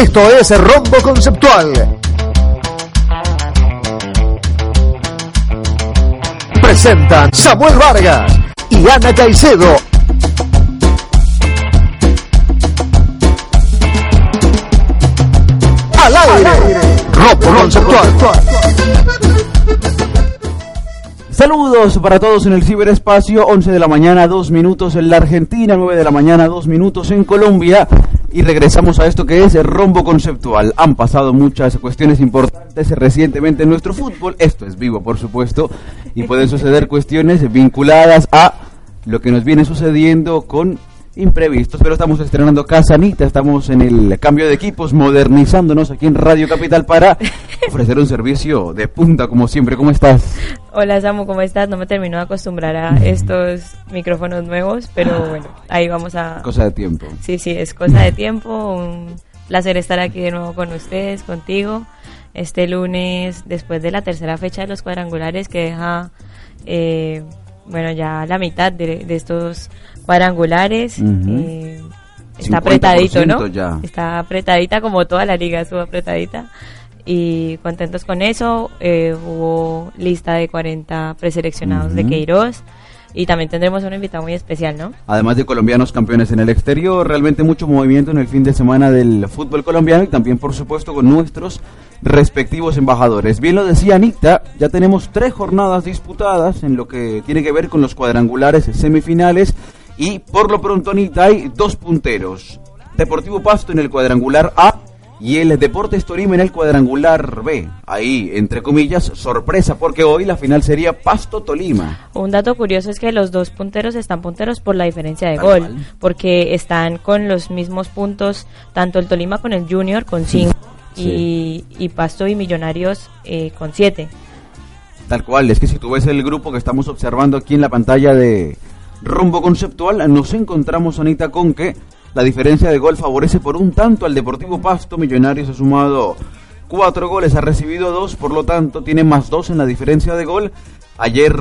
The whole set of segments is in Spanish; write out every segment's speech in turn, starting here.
Esto es Rombo Conceptual. Presentan Samuel Vargas y Ana Caicedo. Al aire, Rombo Conceptual. Saludos para todos en el ciberespacio, 11 de la mañana, 2 minutos en la Argentina, 9 de la mañana, 2 minutos en Colombia. Y regresamos a esto que es el rombo conceptual. Han pasado muchas cuestiones importantes recientemente en nuestro fútbol. Esto es vivo, por supuesto. Y pueden suceder cuestiones vinculadas a lo que nos viene sucediendo con imprevistos, pero estamos estrenando Casa Anita, estamos en el cambio de equipos, modernizándonos aquí en Radio Capital para ofrecer un servicio de punta como siempre. ¿Cómo estás? Hola Samu, ¿cómo estás? No me termino de acostumbrar a estos micrófonos nuevos, pero bueno, ahí vamos a... Cosa de tiempo. Sí, sí, es cosa de tiempo. Un placer estar aquí de nuevo con ustedes, contigo. Este lunes, después de la tercera fecha de los cuadrangulares que deja... Eh, bueno, ya la mitad de, estos cuadrangulares. Eh, está apretadito, ¿no? Está apretadita como toda la liga, estuvo apretadita. Y contentos con eso. Eh, hubo lista de 40 preseleccionados de Queiroz y también tendremos un invitado muy especial, ¿no? Además de colombianos campeones en el exterior, realmente mucho movimiento en el fin de semana del fútbol colombiano y también, por supuesto, con nuestros respectivos embajadores. Bien lo decía Anita, ya tenemos tres jornadas disputadas en lo que tiene que ver con los cuadrangulares semifinales y por lo pronto Anita hay dos punteros. Deportivo Pasto en el cuadrangular A y el Deportes Tolima en el cuadrangular B. Ahí, entre comillas, sorpresa, porque hoy la final sería Pasto-Tolima. Un dato curioso es que los dos punteros están punteros por la diferencia de gol, porque están con los mismos puntos, tanto el Tolima con el Junior con 5 y, Pasto y Millonarios eh, con 7. Tal cual, es que si tú ves el grupo que estamos observando aquí en la pantalla de Rumbo Conceptual, nos encontramos, Anita, con que la diferencia de gol favorece por un tanto al Deportivo Pasto. Millonarios ha sumado cuatro goles, ha recibido dos, por lo tanto tiene más dos en la diferencia de gol. Ayer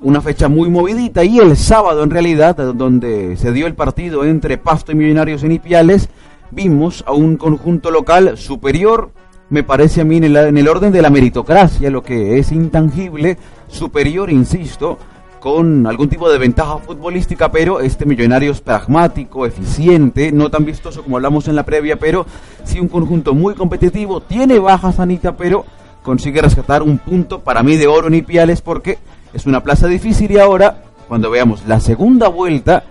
una fecha muy movidita y el sábado en realidad, donde se dio el partido entre Pasto y Millonarios en Ipiales, vimos a un conjunto local superior, me parece a mí en el, en el orden de la meritocracia, lo que es intangible, superior, insisto, con algún tipo de ventaja futbolística, pero este millonario es pragmático, eficiente, no tan vistoso como hablamos en la previa, pero sí un conjunto muy competitivo, tiene baja sanita, pero consigue rescatar un punto para mí de oro en Ipiales porque es una plaza difícil y ahora, cuando veamos la segunda vuelta,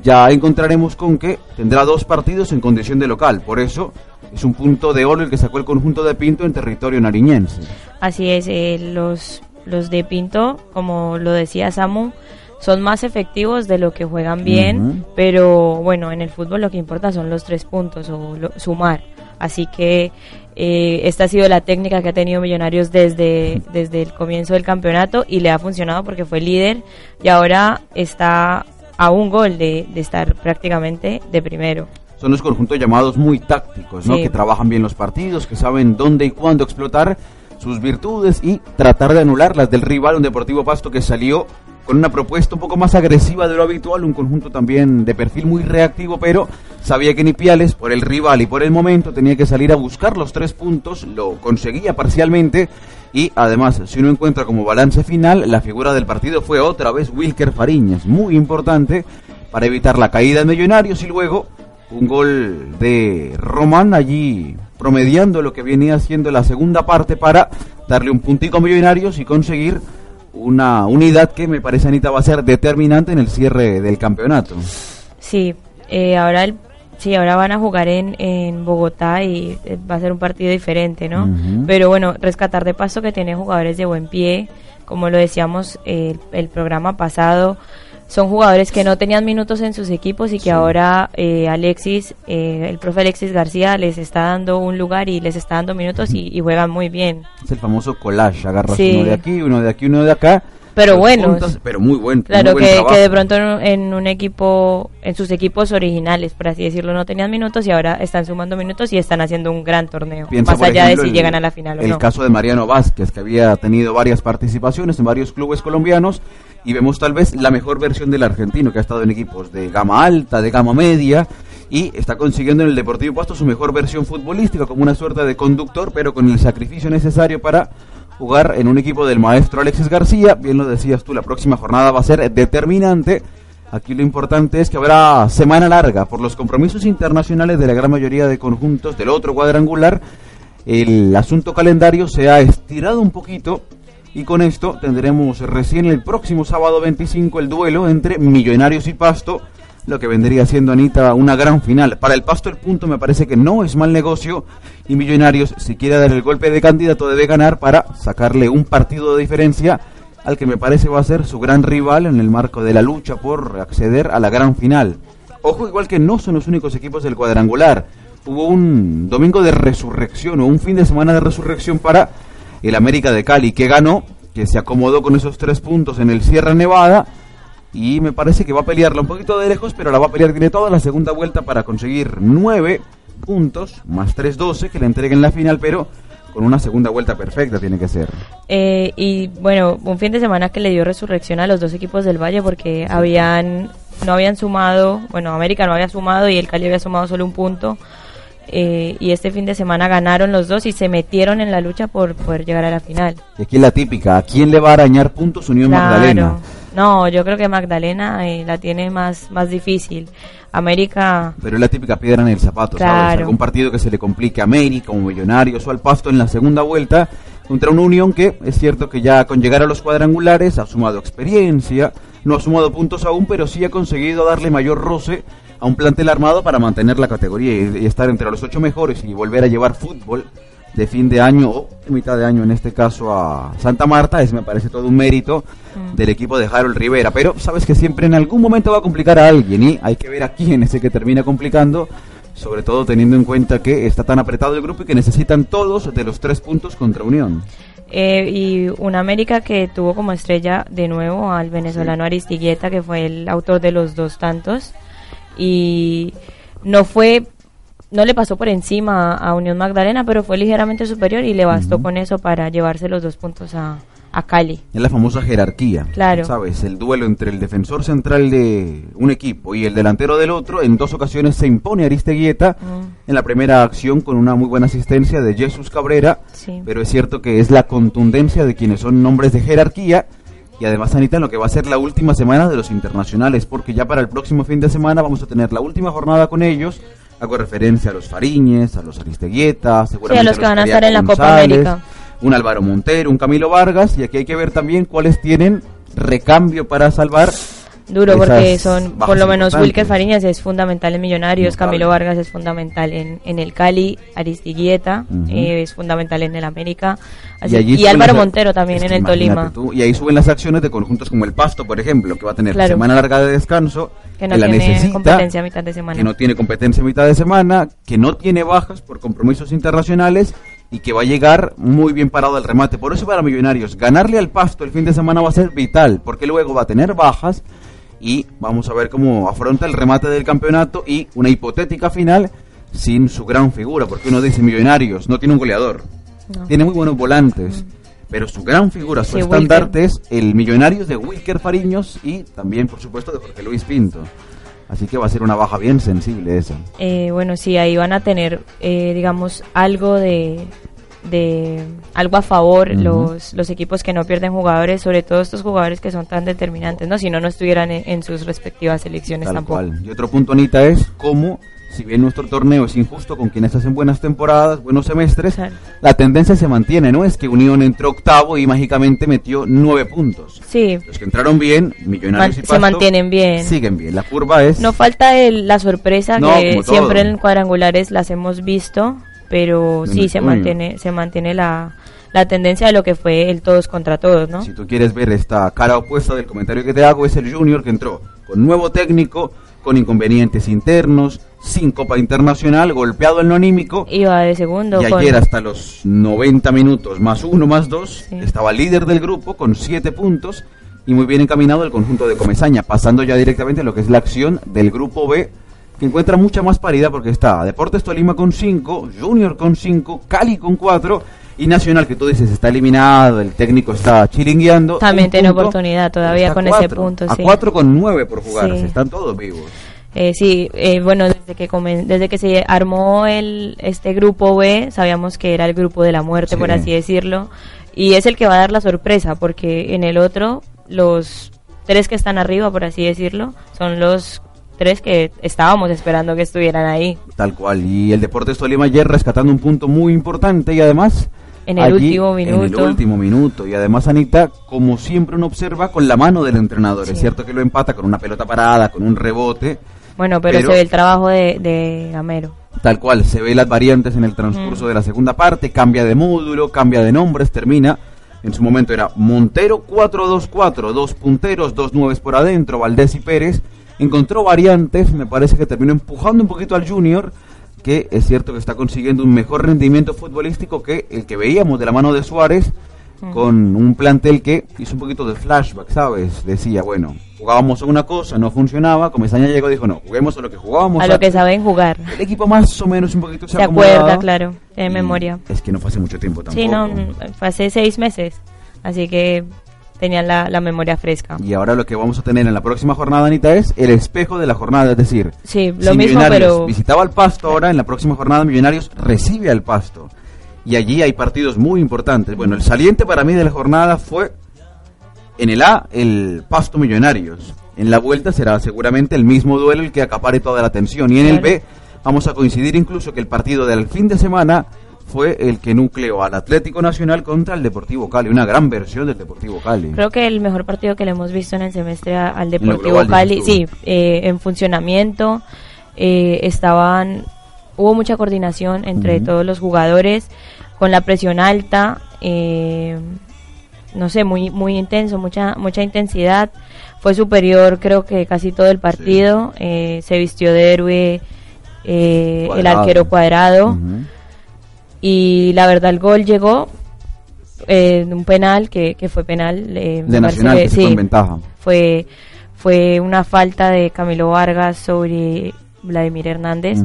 ya encontraremos con que tendrá dos partidos en condición de local, por eso es un punto de oro el que sacó el conjunto de Pinto en territorio nariñense. Así es, eh, los los de Pinto, como lo decía Samu, son más efectivos de lo que juegan bien, pero bueno, en el fútbol lo que importa son los tres puntos o sumar. Así que eh, esta ha sido la técnica que ha tenido Millonarios desde, desde el comienzo del campeonato y le ha funcionado porque fue líder y ahora está a un gol de, estar prácticamente de primero son los conjuntos llamados muy tácticos, ¿no? Que trabajan bien los partidos, que saben dónde y cuándo explotar sus virtudes y tratar de anular las del rival, un Deportivo Pasto que salió con una propuesta un poco más agresiva de lo habitual, un conjunto también de perfil muy reactivo, pero sabía que Nipiales, por el rival y por el momento, tenía que salir a buscar los tres puntos, lo conseguía parcialmente y además, si uno encuentra como balance final, la figura del partido fue otra vez Wilker Fariñas, muy importante para evitar la caída de Millonarios y luego un gol de Román allí promediando lo que venía siendo la segunda parte para darle un puntico a Millonarios y conseguir una unidad que me parece, Anita, va a ser determinante en el cierre del campeonato. Sí, eh, ahora el, sí, ahora van a jugar en, en Bogotá y eh, va a ser un partido diferente, ¿no? Pero bueno, rescatar de paso que tiene jugadores de buen pie, como lo decíamos el programa pasado, son jugadores que no tenían minutos en sus equipos y que ahora eh, Alexis, eh, el profe Alexis García les está dando un lugar y les está dando minutos y, juegan muy bien. Es el famoso collage, agarras uno de aquí, uno de aquí, uno de acá. Pero bueno. Pero muy buen. Claro, que, que, de pronto en, un equipo, en sus equipos originales, por así decirlo, no tenían minutos y ahora están sumando minutos y están haciendo un gran torneo. más allá de si llegan a la final o el no. El caso de Mariano Vázquez, que había tenido varias participaciones en varios clubes colombianos y vemos tal vez la mejor versión del argentino que ha estado en equipos de gama alta, de gama media y está consiguiendo en el Deportivo Pasto su mejor versión futbolística como una suerte de conductor, pero con el sacrificio necesario para jugar en un equipo del maestro Alexis García. Bien lo decías tú, la próxima jornada va a ser determinante. Aquí lo importante es que habrá semana larga por los compromisos internacionales de la gran mayoría de conjuntos del otro cuadrangular. El asunto calendario se ha estirado un poquito y con esto tendremos recién el próximo sábado 25 el duelo entre Millonarios y Pasto lo que vendría siendo Anita una gran final. Para el Pasto el punto me parece que no es mal negocio y Millonarios si quiere dar el golpe de candidato debe ganar para sacarle un partido de diferencia al que me parece va a ser su gran rival en el marco de la lucha por acceder a la gran final. Ojo igual que no son los únicos equipos del cuadrangular. Hubo un domingo de resurrección o un fin de semana de resurrección para el América de Cali que ganó, que se acomodó con esos tres puntos en el Sierra Nevada y me parece que va a pelearla un poquito de lejos, pero la va a pelear, tiene toda la segunda vuelta para conseguir 9 puntos, más 3, 12, que le entreguen la final, pero con una segunda vuelta perfecta tiene que ser. Eh, y bueno, un fin de semana que le dio resurrección a los dos equipos del Valle porque habían no habían sumado, bueno, América no había sumado y el Cali había sumado solo un punto. Eh, y este fin de semana ganaron los dos y se metieron en la lucha por poder llegar a la final. Y aquí es la típica, ¿a quién le va a arañar puntos Unión Magdalena? No, yo creo que Magdalena eh, la tiene más, más difícil. América... Pero es la típica piedra en el zapato, ¿sabes? Algún partido que se le complique a América o Millonarios o al Pasto en la segunda vuelta contra una Unión que es cierto que ya con llegar a los cuadrangulares ha sumado experiencia, no ha sumado puntos aún, pero sí ha conseguido darle mayor roce a un plantel armado para mantener la categoría y estar entre los ocho mejores y volver a llevar fútbol de fin de año o mitad de año en este caso a Santa Marta, es me parece todo un mérito mm. del equipo de Harold Rivera, pero sabes que siempre en algún momento va a complicar a alguien y hay que ver a quién es el que termina complicando, sobre todo teniendo en cuenta que está tan apretado el grupo y que necesitan todos de los tres puntos contra Unión. Eh, y una América que tuvo como estrella de nuevo al venezolano Aristigueta, que fue el autor de los dos tantos, y no fue no le pasó por encima a Unión Magdalena, pero fue ligeramente superior y le bastó con eso para llevarse los dos puntos a, a Cali. Es la famosa jerarquía. Claro. ¿Sabes? El duelo entre el defensor central de un equipo y el delantero del otro. En dos ocasiones se impone Aristeguieta mm. en la primera acción con una muy buena asistencia de Jesús Cabrera. Pero es cierto que es la contundencia de quienes son nombres de jerarquía. Y además, Anita, en lo que va a ser la última semana de los internacionales, porque ya para el próximo fin de semana vamos a tener la última jornada con ellos Hago referencia a los Fariñez, a los Aristeguietas, seguramente sí, a los que van a estar en la Copa América. Un Álvaro Montero, un Camilo Vargas, y aquí hay que ver también cuáles tienen recambio para salvar Duro porque son, por lo menos Wilker Fariñas es fundamental en Millonarios, Camilo Vargas es fundamental en, en el Cali, Aristiguieta eh, es fundamental en el América y, Álvaro Montero también en el Tolima. y ahí suben las acciones de conjuntos como el Pasto, por ejemplo, que va a tener semana larga de descanso, que no tiene competencia a mitad de semana. Que no tiene competencia a mitad de semana, que no tiene bajas por compromisos internacionales y que va a llegar muy bien parado al remate. Por eso para Millonarios, ganarle al Pasto el fin de semana va a ser vital, porque luego va a tener bajas y vamos a ver cómo afronta el remate del campeonato y una hipotética final sin su gran figura, porque uno dice Millonarios, no tiene un goleador, tiene muy buenos volantes, mm. pero su gran figura, su estandarte es el Millonarios de Wilker Fariños y también, por supuesto, de Jorge Luis Pinto. Así que va a ser una baja bien sensible esa. Eh, bueno, sí, ahí van a tener, eh, digamos, algo de, de algo a favor los, los equipos que no pierden jugadores, sobre todo estos jugadores que son tan determinantes, ¿no? Si no, no estuvieran en, sus respectivas selecciones tampoco. Y otro punto, Anita, es cómo, si bien nuestro torneo es injusto con quienes hacen buenas temporadas, buenos semestres, la tendencia se mantiene, ¿no? Es que Unión entró octavo y mágicamente metió nueve puntos. Sí. Los que entraron bien, Millonarios y Pasto, se mantienen bien. Siguen bien. La curva es... No falta el, la sorpresa que siempre en cuadrangulares las hemos visto pero sí se mantiene se mantiene la, la tendencia de lo que fue el todos contra todos, ¿no? Si tú quieres ver esta cara opuesta del comentario que te hago, es el Junior que entró con nuevo técnico, con inconvenientes internos, sin Copa Internacional, golpeado en lo anímico. Iba de segundo. Y ayer hasta los 90 minutos, más uno, más dos, estaba líder del grupo con siete puntos y muy bien encaminado el conjunto de Comesaña, pasando ya directamente a lo que es la acción del grupo B que encuentra mucha más paridad porque está Deportes Tolima con 5, Junior con 5, Cali con 4 y Nacional, que tú dices está eliminado, el técnico está chiringueando. También tiene oportunidad todavía con ese punto. A 4 con 9 por jugar, están todos vivos. Eh, sí, eh, bueno, desde que comen- desde que se armó el este grupo B, sabíamos que era el grupo de la muerte, Sí. por así decirlo, y es el que va a dar la sorpresa, porque en el otro los tres que están arriba, por así decirlo, son los tres que estábamos esperando que estuvieran ahí. Tal cual. Y el Deportes Tolima ayer rescatando un punto muy importante y además... En el último En el minuto. último minuto. Y además, Anita, como siempre uno observa, con la mano del entrenador. Es cierto que lo empata con una pelota parada, con un rebote. Bueno, pero, Pero- se ve el trabajo de, de Gamero. Tal cual, se ve las variantes en el transcurso Mm. de la segunda parte, cambia de módulo, cambia de nombres, termina. En su momento era Montero 4-2-4, dos punteros, dos nueves por adentro, Valdés y Pérez. Encontró variantes, me parece que terminó empujando un poquito al Junior, que es cierto que está consiguiendo un mejor rendimiento futbolístico que el que veíamos de la mano de Suárez, con un plantel que hizo un poquito de flashback, ¿sabes? Decía, bueno, jugábamos a una cosa, no funcionaba, Comesaña llegó y dijo, no, juguemos a lo que jugábamos. A lo que saben jugar. El equipo más o menos un poquito se, Se acuerda, claro, Y memoria. Es que no fue hace mucho tiempo tampoco. Sí, no, fue hace seis meses, así que tenían la, la memoria fresca. Y ahora lo que vamos a tener en la próxima jornada, Anita, es el espejo de la jornada. Es decir, Sí, lo si mismo, Millonarios pero- visitaba al Pasto ahora, en la próxima jornada Millonarios recibe al Pasto. Y allí hay partidos muy importantes. Bueno, el saliente para mí de la jornada fue en el A, el Pasto Millonarios. En la vuelta será seguramente el mismo duelo el que acapare toda la atención. Y en el. B vamos a coincidir incluso que el partido del fin de semana fue el que nucleó al Atlético Nacional contra el Deportivo Cali, una gran versión del Deportivo Cali. Creo que el mejor partido que le hemos visto en el semestre al Deportivo global, Cali, sí, eh, en funcionamiento, eh, estaban, hubo mucha coordinación entre todos los jugadores, con la presión alta, eh, no sé, muy muy intenso, mucha mucha intensidad, fue superior creo que casi todo el partido, eh, se vistió de héroe eh, el arquero cuadrado. Y la verdad el gol llegó eh, en un penal que, que fue penal eh, De Nacional, que sí, fue en ventaja. fue fue una falta de Camilo Vargas sobre Vladimir Hernández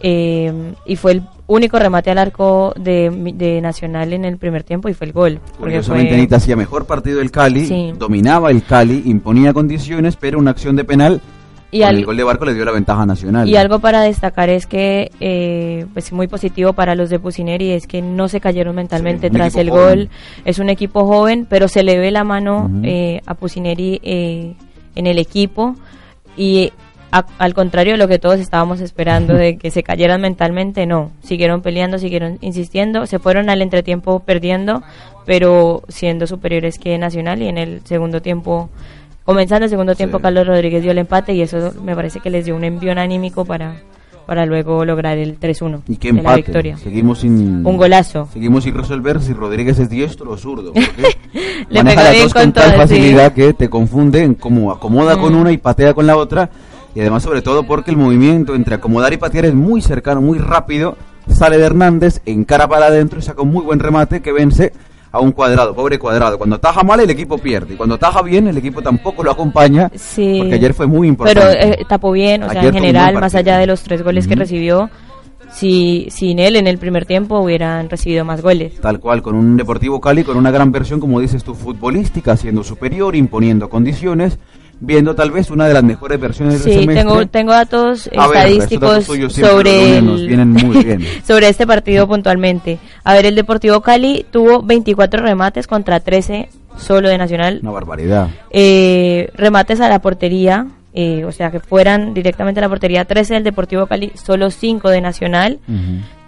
eh, y fue el único remate al arco de, de Nacional en el primer tiempo y fue el gol porque Curiosamente, Anita hacía mejor partido el Cali, Sí. dominaba el Cali, imponía condiciones, pero una acción de penal Y con al- el gol de Barco le dio la ventaja nacional. Y algo para destacar es que, eh, pues muy positivo para los de Pusineri es que no se cayeron mentalmente Sí, tras el joven. gol. Es un equipo joven, pero se le ve la mano eh, a Pusineri eh, en el equipo y a- al contrario de lo que todos estábamos esperando de que se cayeran mentalmente, no. Siguieron peleando, siguieron insistiendo, se fueron al entretiempo perdiendo, pero siendo superiores que Nacional y en el segundo tiempo Comenzando el segundo tiempo, Sí. Carlos Rodríguez dio el empate y eso me parece que les dio un envío anímico para, para luego lograr el 3-1 y qué de la empate. victoria. Seguimos sin Un golazo. Seguimos sin resolver si Rodríguez es diestro o zurdo. Le maneja las dos con con tal todas, sí. facilidad que te confunde en cómo acomoda con Mm. una y patea con la otra. Y además, sobre todo, porque el movimiento entre acomodar y patear es muy cercano, muy rápido. Sale de Hernández, encara para adentro y saca un muy buen remate que vence a un cuadrado, pobre cuadrado. Cuando taja mal, el equipo pierde. Y cuando taja bien, el equipo tampoco lo acompaña. Sí. Porque ayer fue muy importante. Pero eh, tapó bien, o sea, en general, más allá de los tres goles que recibió, si sin él en el primer tiempo hubieran recibido más goles. Tal cual, con un Deportivo Cali, con una gran versión, como dices tú, futbolística, siendo superior, imponiendo condiciones, viendo tal vez una de las mejores versiones del Sí, semestre. tengo, tengo datos A estadísticos sobre, nos el- vienen muy bien. sobre este partido puntualmente. A ver, el Deportivo Cali tuvo 24 remates contra 13 solo de Nacional. Una barbaridad. Eh, remates a la portería, eh, o sea, que fueran directamente a la portería, 13 del Deportivo Cali, solo 5 de Nacional.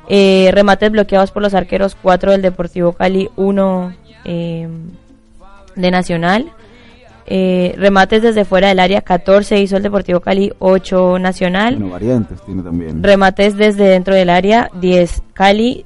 Eh, remates bloqueados por los arqueros, 4 del Deportivo Cali, 1 de Nacional. Eh, remates desde fuera del área, 14 hizo el Deportivo Cali, 8 Nacional. Variantes tiene también. Remates desde dentro del área, 10 Cali,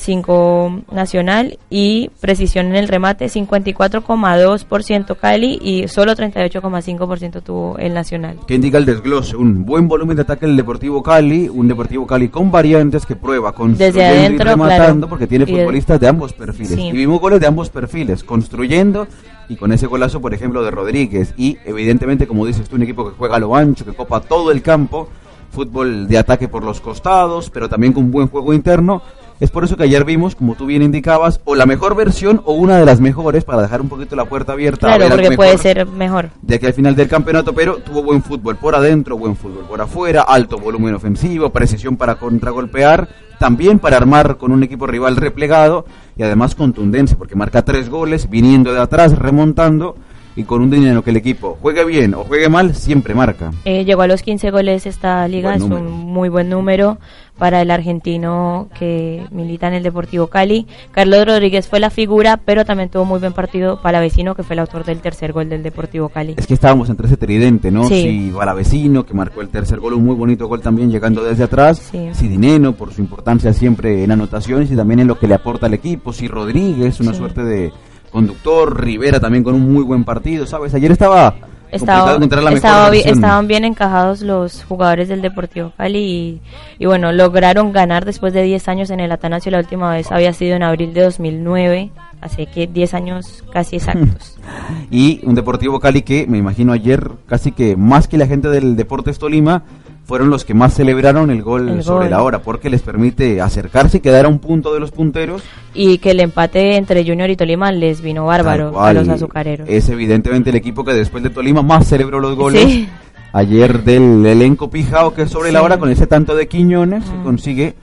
5 Nacional y precisión en el remate, 54,2% Cali y solo 38,5% tuvo el Nacional. ¿Qué indica el desglose? Un buen volumen de ataque del Deportivo Cali, un Deportivo Cali con variantes que prueba construyendo Desde adentro, y rematando claro. porque tiene futbolistas de ambos perfiles. Sí. Y vimos goles de ambos perfiles, construyendo y con ese golazo, por ejemplo, de Rodríguez. Y evidentemente, como dices tú, un equipo que juega a lo ancho, que copa todo el campo, fútbol de ataque por los costados, pero también con buen juego interno. Es por eso que ayer vimos, como tú bien indicabas, o la mejor versión o una de las mejores para dejar un poquito la puerta abierta. Claro, porque puede ser mejor. De aquí al final del campeonato, pero tuvo buen fútbol por adentro, buen fútbol por afuera, alto volumen ofensivo, precisión para contragolpear, también para armar con un equipo rival replegado y además contundencia, porque marca tres goles, viniendo de atrás, remontando y con un dinero que el equipo juegue bien o juegue mal, siempre marca. Eh, llegó a los 15 goles esta liga, Buen es número. un muy buen número para el argentino que milita en el Deportivo Cali. Carlos Rodríguez fue la figura, pero también tuvo muy buen partido para Vecino, que fue el autor del tercer gol del Deportivo Cali. Es que estábamos entre ese tridente, ¿no? Sí. Si Valavecino, que marcó el tercer gol, un muy bonito gol también llegando desde atrás. Sí. Si Dineno, por su importancia siempre en anotaciones y también en lo que le aporta al equipo. Si Rodríguez, una Sí. suerte de conductor. Rivera también con un muy buen partido, ¿sabes? Ayer estaba Estaba, la estaban bien encajados los jugadores del Deportivo Cali y, y bueno, lograron ganar después de 10 años en el Atanasio. La última vez había sido en abril de 2009, así que 10 años casi exactos. Y un Deportivo Cali que, me imagino ayer, casi que más que la gente del Deportes Tolima, fueron los que más celebraron el gol El sobre gol. la hora, porque les permite acercarse y quedar a un punto de los punteros. y que el empate entre Junior y Tolima les vino bárbaro cual. a los azucareros. Es evidentemente el equipo que después de Tolima más celebró los goles. Sí. Ayer del elenco pijao que es sobre la hora con ese tanto de Quiñones Mm. consigue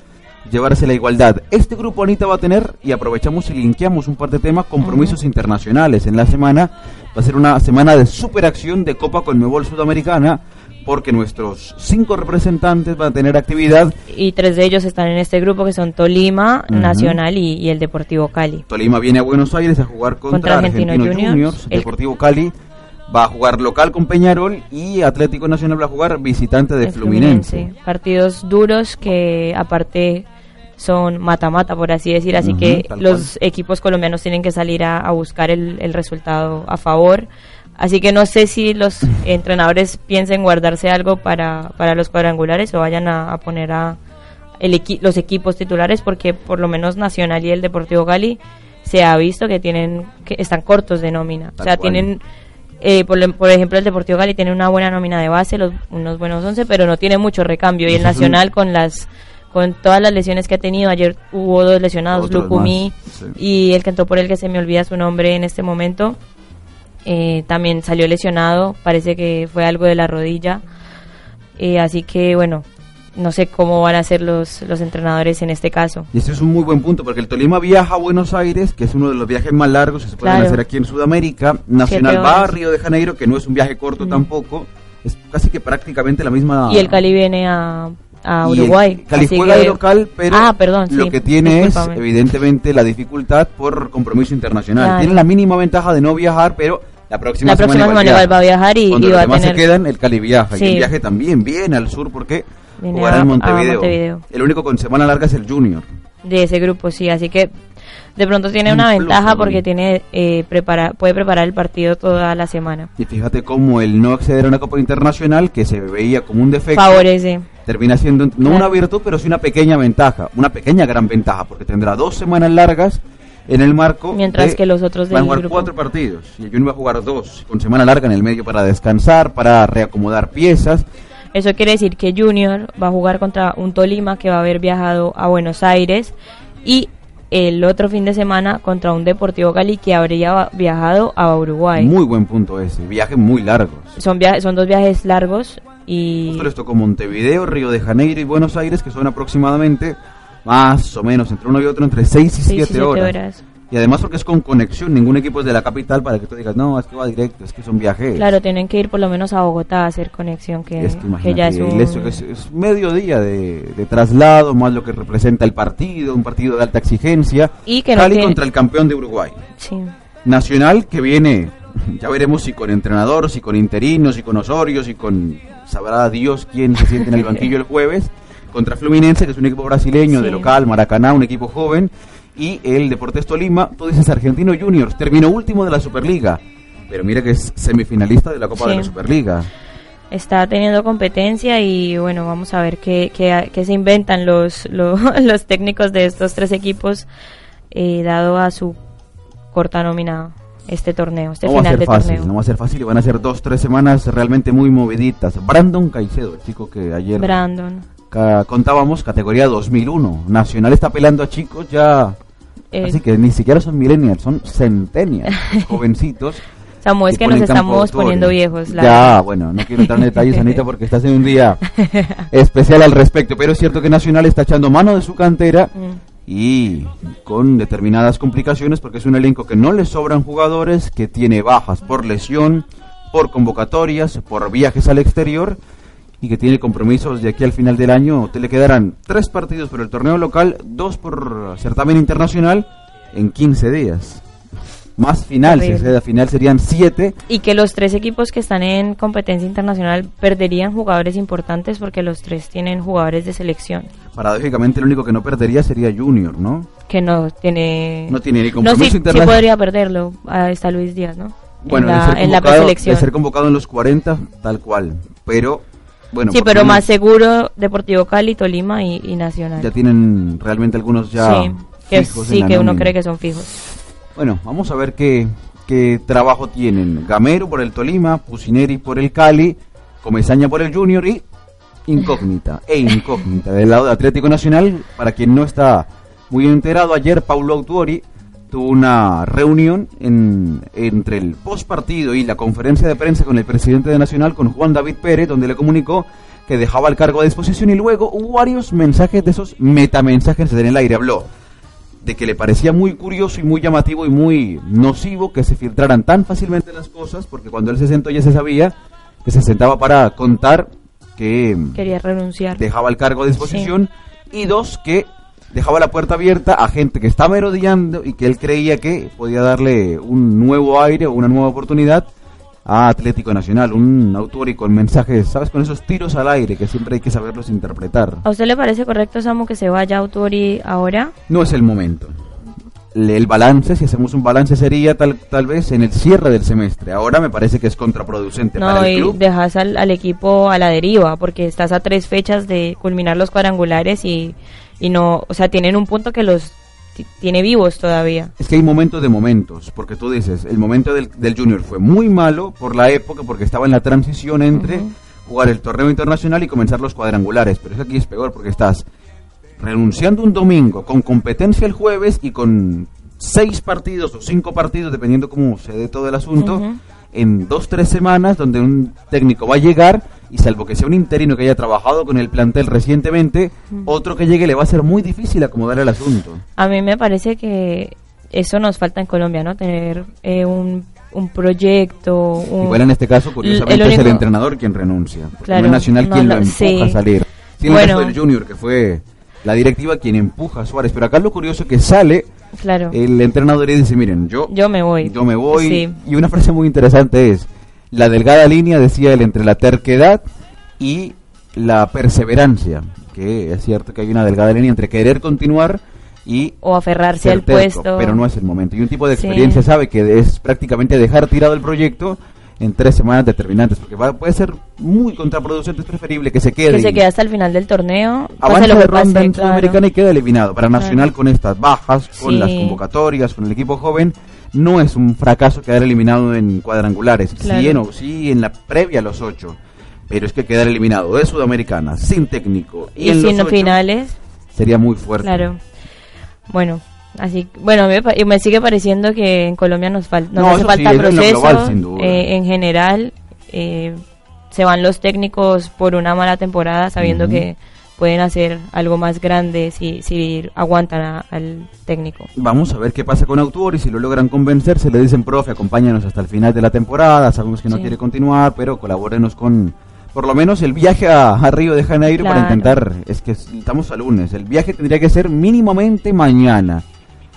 llevarse la igualdad. Este grupo Anita va a tener, y aprovechamos y linkeamos un par de temas, compromisos internacionales. En la semana va a ser una semana de superacción de Copa Conmebol Sudamericana, porque nuestros cinco representantes van a tener actividad. Y tres de ellos están en este grupo que son Tolima, Ujú. Nacional y, y el Deportivo Cali. Tolima viene a Buenos Aires a jugar contra, Contra Argentino, Argentino Juniors. Juniors. El- Deportivo Cali va a jugar local con Peñarol y Atlético Nacional va a jugar visitante de el Fluminense. Partidos duros que aparte son mata-mata, por así decir, así Ujú, que tal los equipos colombianos tienen que salir a, a buscar el, el resultado a favor. Así que no sé si los entrenadores piensen guardarse algo para, para los cuadrangulares o vayan a, a poner a el equi- los equipos titulares porque por lo menos Nacional y el Deportivo Cali se ha visto que tienen que están cortos de nómina. Tal o sea, cual. tienen eh, por, por ejemplo, el Deportivo Cali tiene una buena nómina de base, los- unos buenos 11, pero no tiene mucho recambio. Y el Nacional con las con todas las lesiones que ha tenido, ayer hubo dos lesionados, Lucumí sí. y el que entró por el que se me olvida su nombre en este momento, eh, también salió lesionado, parece que fue algo de la rodilla. Eh, así que bueno, no sé cómo van a ser los, los entrenadores en este caso. Y este es un muy buen punto, porque el Tolima viaja a Buenos Aires, que es uno de los viajes más largos que se pueden Claro. hacer aquí en Sudamérica. Nacional va a. Río de Janeiro, que no es un viaje corto tampoco. Es casi que prácticamente la misma... Y el Cali viene a, a Uruguay. Cali juega que- de local, pero Ah, perdón, lo sí, que tiene discúlpame. es evidentemente la dificultad por compromiso internacional. Claro. Tiene la mínima ventaja de no viajar, pero la próxima, La próxima semana igual va a viajar y- Cuando y los va a tener- se quedan, el Cali viaja. Y el viaje también viene al sur porque Viene jugará a- en Montevideo. Montevideo. El único con semana larga es el Junior. de ese grupo, sí. Así que de pronto tiene Un una plus, ventaja porque tiene eh, prepara, puede preparar el partido toda la semana. Y fíjate cómo el no acceder a una Copa Internacional, que se veía como un defecto, Favorece. termina siendo no Claro. una virtud, pero sí una pequeña ventaja, una pequeña gran ventaja, porque tendrá dos semanas largas en el marco. Mientras de- que los otros van a jugar grupo- cuatro partidos y el Junior va a jugar dos, con semana larga en el medio para descansar, para reacomodar piezas. Eso quiere decir que Junior va a jugar contra un Tolima que va a haber viajado a Buenos Aires y el otro fin de semana contra un Deportivo Cali que habría viajado a Uruguay. Muy buen punto ese, viajes muy largos. son, via- son dos viajes largos y Justo les tocó Montevideo, Río de Janeiro y Buenos Aires, que son aproximadamente más o menos entre uno y otro entre 6 y seis y 7 siete horas. horas. Y además porque es con conexión, ningún equipo es de la capital para que tú digas, no, es que va directo, es que son viajes. Claro, tienen que ir por lo menos a Bogotá a hacer conexión, que, Es que que ya es un... es, es medio día de, de traslado, más lo que representa el partido, un partido de alta exigencia. Y que no Cali tiene- contra el campeón de Uruguay. Sí. Nacional que viene, ya veremos si con entrenador, si con interinos, si con Osorio, si con sabrá Dios quién se siente en el banquillo el jueves, contra Fluminense, que es un equipo brasileño de local, Maracaná, un equipo joven, y el Deportes Tolima, tú dices Argentino Juniors, terminó último de la Superliga, pero mira que es semifinalista de la Copa Sí. de la Superliga. Está teniendo competencia y bueno, vamos a ver qué, qué, qué se inventan los, los, los técnicos de estos tres equipos eh, dado a su corta nómina este torneo, este no va a ser de fácil, torneo. no va a ser fácil van a ser dos, tres semanas realmente muy moviditas. Brandon Caicedo, el chico que ayer Brandon. Contábamos categoría 2001. Nacional está pelando a chicos ya... Eh, Así que ni siquiera son millennials, son centennials, jovencitos. Samu, es que nos estamos poniendo viejos. la Ya, verdad. bueno, no quiero entrar en detalles, Anita, porque estás en un día especial al respecto. Pero es cierto que Nacional está echando mano de su cantera Mm. y con determinadas complicaciones, porque es un elenco que no le sobran jugadores, que tiene bajas por lesión, por convocatorias, por viajes al exterior y que tiene compromisos de aquí al final del año. Te le quedarán tres partidos por el torneo local, dos por certamen internacional en 15 días. Más final, si final serían siete Y que los tres equipos que están en competencia internacional perderían jugadores importantes porque los tres tienen jugadores de selección. Paradójicamente, el único que no perdería sería Junior, ¿no? Que no tiene. No tiene ni No, compromiso sí, sí internacional. podría perderlo. Ahí está Luis Díaz, ¿no? Bueno, en de, la, ser en la preselección. de ser convocado en los 40, tal cual. Pero, bueno. sí, pero más seguro Deportivo Cali, Tolima y, y Nacional. Ya tienen realmente algunos ya. sí, que, fijos sí, que uno cree que son fijos. Bueno, vamos a ver qué, qué trabajo tienen. Gamero por el Tolima, Pusineri por el Cali, Comesaña por el Junior y incógnita, e incógnita. Del lado de Atlético Nacional, para quien no está muy enterado, ayer Paulo Autuori tuvo una reunión en, entre el post partido y la conferencia de prensa con el presidente de Nacional, con Juan David Pérez, donde le comunicó que dejaba el cargo a disposición y luego hubo varios mensajes de esos metamensajes en el aire. Habló de que le parecía muy curioso y muy llamativo y muy nocivo que se filtraran tan fácilmente las cosas, porque cuando él se sentó ya se sabía que se sentaba para contar que Quería renunciar. dejaba el cargo a disposición y dos que dejaba la puerta abierta a gente que está merodeando y que él creía que podía darle un nuevo aire o una nueva oportunidad a Atlético Nacional, un autor y con mensajes, ¿sabes? Con esos tiros al aire que siempre hay que saberlos interpretar. ¿A usted le parece correcto, Samu, que se vaya Autori ahora? No es el momento. El balance, si hacemos un balance, sería tal, tal vez en el cierre del semestre. Ahora me parece que es contraproducente No, para el y club. dejas al, al equipo a la deriva, porque estás a tres fechas de culminar los cuadrangulares y, y no, o sea, tienen un punto que los ti- tiene vivos todavía. Es que hay momentos de momentos, porque tú dices, el momento del, del Junior fue muy malo por la época, porque estaba en la transición entre jugar el torneo internacional y comenzar los cuadrangulares. Pero es que aquí es peor, porque estás renunciando un domingo, con competencia el jueves y con seis partidos o cinco partidos, dependiendo cómo se dé todo el asunto, en dos, tres semanas, donde un técnico va a llegar y salvo que sea un interino que haya trabajado con el plantel recientemente, otro que llegue le va a ser muy difícil acomodar el asunto. A mí me parece que eso nos falta en Colombia, ¿no? Tener eh, un, un proyecto. Un... Igual en este caso, curiosamente, el es el único- entrenador quien renuncia. Claro, no es Nacional no, quien no, lo empuja sí. a salir. Sí, en el Bueno. caso del Junior, que fue la directiva quien empuja a Suárez. Pero acá lo curioso es que sale Claro. el entrenador y dice, miren, yo, Yo me voy. yo me voy. Sí. Y una frase muy interesante es, la delgada línea, decía él, entre la terquedad y la perseverancia. Que es cierto que hay una delgada línea entre querer continuar y O aferrarse al terco, puesto. pero no es el momento. Y un tipo de Sí. experiencia sabe que es prácticamente dejar tirado el proyecto en tres semanas determinantes, porque va- puede ser muy contraproducente, es preferible que se quede. Que se quede hasta el final del torneo. avanza de ronda en claro. Sudamericana y queda eliminado. Para Nacional con estas bajas, con Sí. las convocatorias, con el equipo joven, no es un fracaso quedar eliminado en cuadrangulares. Claro. Sí, en, sí, en la previa a los ocho. Pero es que quedar eliminado de Sudamericana, sin técnico y, Y en los sin ocho, finales, sería muy fuerte. claro. Bueno, así, bueno, me, me sigue pareciendo que en Colombia nos, fal- nos No, hace eso sí, falta en lo proceso. global, sin duda. eh, en general, eh, se van los técnicos por una mala temporada sabiendo que pueden hacer algo más grande si, si aguantan a- al técnico. Vamos a ver qué pasa con Autor y si lo logran convencer, se le dicen, profe, acompáñanos hasta el final de la temporada, sabemos que no Sí. quiere continuar, pero colabórenos con por lo menos el viaje a, a Río de Janeiro para Claro. intentar, es que estamos a lunes, el viaje tendría que ser mínimamente mañana.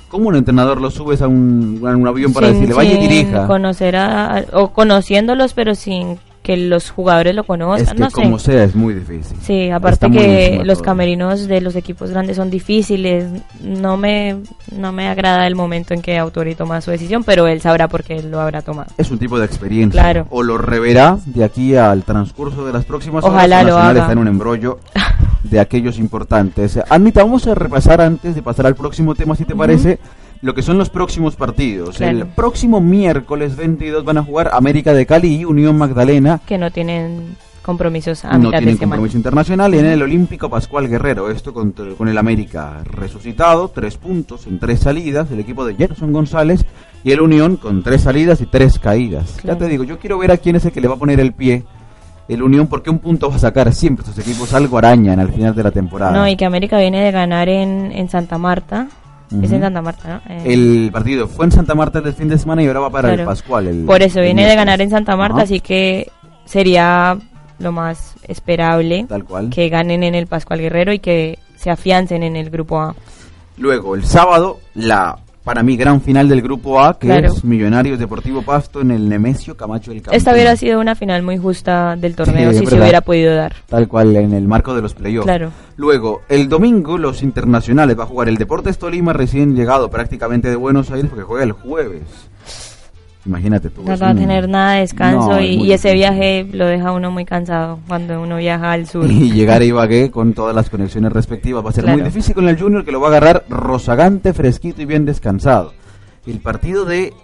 ¿Cómo un entrenador lo subes a un, a un avión para Sin- decirle, vaya y dirija? conocer a, o conociéndolos, pero sin que los jugadores lo Es conozcan, que no sé. como sea es muy difícil. Sí, aparte que los todo. camerinos de los equipos grandes son difíciles. No me, no me agrada el momento en que Autori toma su decisión, pero él sabrá por qué lo habrá tomado. Es un tipo de experiencia. Claro. O lo reverá de aquí al transcurso de las próximas Ojalá horas. lo haga. está en un embrollo de aquellos importantes. Anita, vamos a repasar antes de pasar al próximo tema, si te parece, lo que son los próximos partidos. Claro. El próximo miércoles 22 van a jugar América de Cali y Unión Magdalena. Que no tienen compromisos a no mitad tienen compromiso internacional y en el Olímpico Pascual Guerrero, esto con, con el América resucitado, tres puntos en tres salidas, el equipo de Gerson González y el Unión con tres salidas y tres caídas. Claro. Ya te digo, yo quiero ver a quién es el que le va a poner el pie el Unión, porque un punto va a sacar siempre estos equipos algo arañan al final de la temporada. No, y que América viene de ganar en, en Santa Marta. Es en Santa Marta, ¿no? Eh, El partido fue en Santa Marta el fin de semana y ahora va para el. Pascual. el- Por eso viene de ganar en Santa Marta, así que sería lo más esperable Tal cual. que ganen en el Pascual Guerrero y que se afiancen en el grupo A. Luego, el sábado, la para mí gran final del grupo A, que Claro. es Millonarios Deportivo Pasto en el Nemesio Camacho del Campo. Esta hubiera sido una final muy justa del torneo Sí, si se hubiera podido dar. Tal cual, en el marco de los playoffs. Claro. Luego, el domingo, los internacionales va a jugar el Deportes Tolima, recién llegado prácticamente de Buenos Aires, porque juega el jueves. Imagínate tú. No es va a un- tener nada de descanso No, y, ese viaje lo deja uno muy cansado cuando uno viaja al sur. Y llegar a Ibagué con todas las conexiones respectivas. Va a ser muy difícil con el Junior, que lo va a agarrar rozagante, fresquito y bien descansado. El partido de...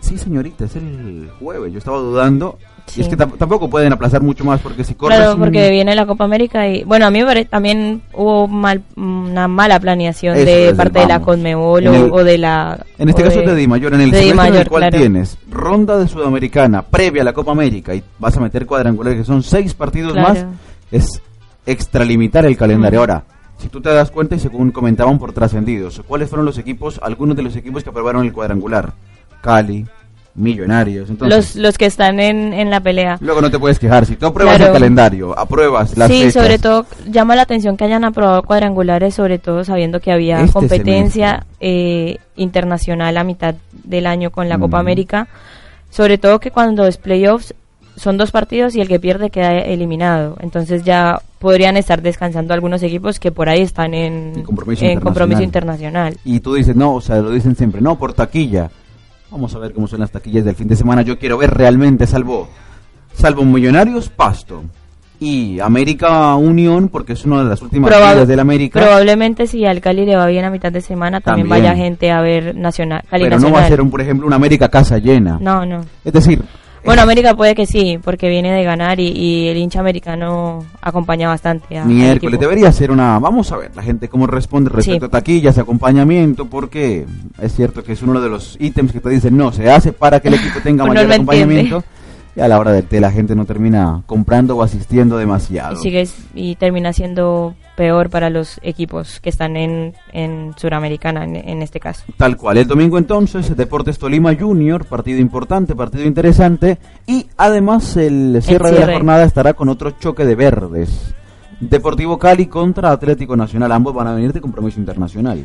Sí, señorita, es el jueves. Yo estaba dudando. Sí. Y es que tam- tampoco pueden aplazar mucho más, porque si corres... Claro, un- porque viene la Copa América y bueno, a mí me parece también hubo mal, una mala planeación Eso, de el parte de la. Conmebol o, el- o de la En este caso de- es de Di Mayor, en el de en el cual claro. tienes ronda de Sudamericana previa a la Copa América y vas a meter cuadrangulares que son seis partidos Claro. más, es extralimitar el calendario. Mm. Ahora, si tú te das cuenta y según comentaban por trascendidos, ¿cuáles fueron los equipos, algunos de los equipos que aprobaron el cuadrangular? Cali, Millonarios, entonces... los los que están en, en la pelea. Luego no te puedes quejar, si tú apruebas Claro. el calendario, apruebas las sí, fechas, sobre todo llama la atención que hayan aprobado cuadrangulares, sobre todo sabiendo que había Este competencia eh, internacional a mitad del año con la Copa. América. Sobre todo que cuando es playoffs son dos partidos y el que pierde queda eliminado. Entonces ya podrían estar descansando algunos equipos que por ahí están en, compromiso en compromiso internacional. internacional. Y tú dices, no, o sea, lo dicen siempre, no, por taquilla. Vamos a ver cómo son las taquillas del fin de semana. Yo quiero ver realmente, salvo, salvo Millonarios, Pasto. Y América Unión, porque es una de las últimas Probab- ligas del América. Probablemente si al Cali le va bien a mitad de semana también, También. vaya gente a ver nacional, Cali pero no va a ser, un, por ejemplo, una América casa llena. No, no. Es decir, Bueno, América puede que sí, porque viene de ganar y, y el hincha americano acompaña bastante a, miércoles debería ser una... Vamos a ver la gente cómo responde respecto Sí. a taquillas, acompañamiento, porque es cierto que es uno de los ítems que te dicen, no, se hace para que el equipo tenga mayor entiende. Y a la hora de té la gente no termina comprando o asistiendo demasiado. Y, sigue, y termina siendo peor para los equipos que están en, en Suramericana, en, en este caso. Tal cual. El domingo entonces, Deportes Tolima Junior, partido importante, partido interesante. Y además el cierre, de la cierre. jornada estará con otro choque de verdes. Deportivo Cali contra Atlético Nacional. Ambos van a venir de compromiso internacional.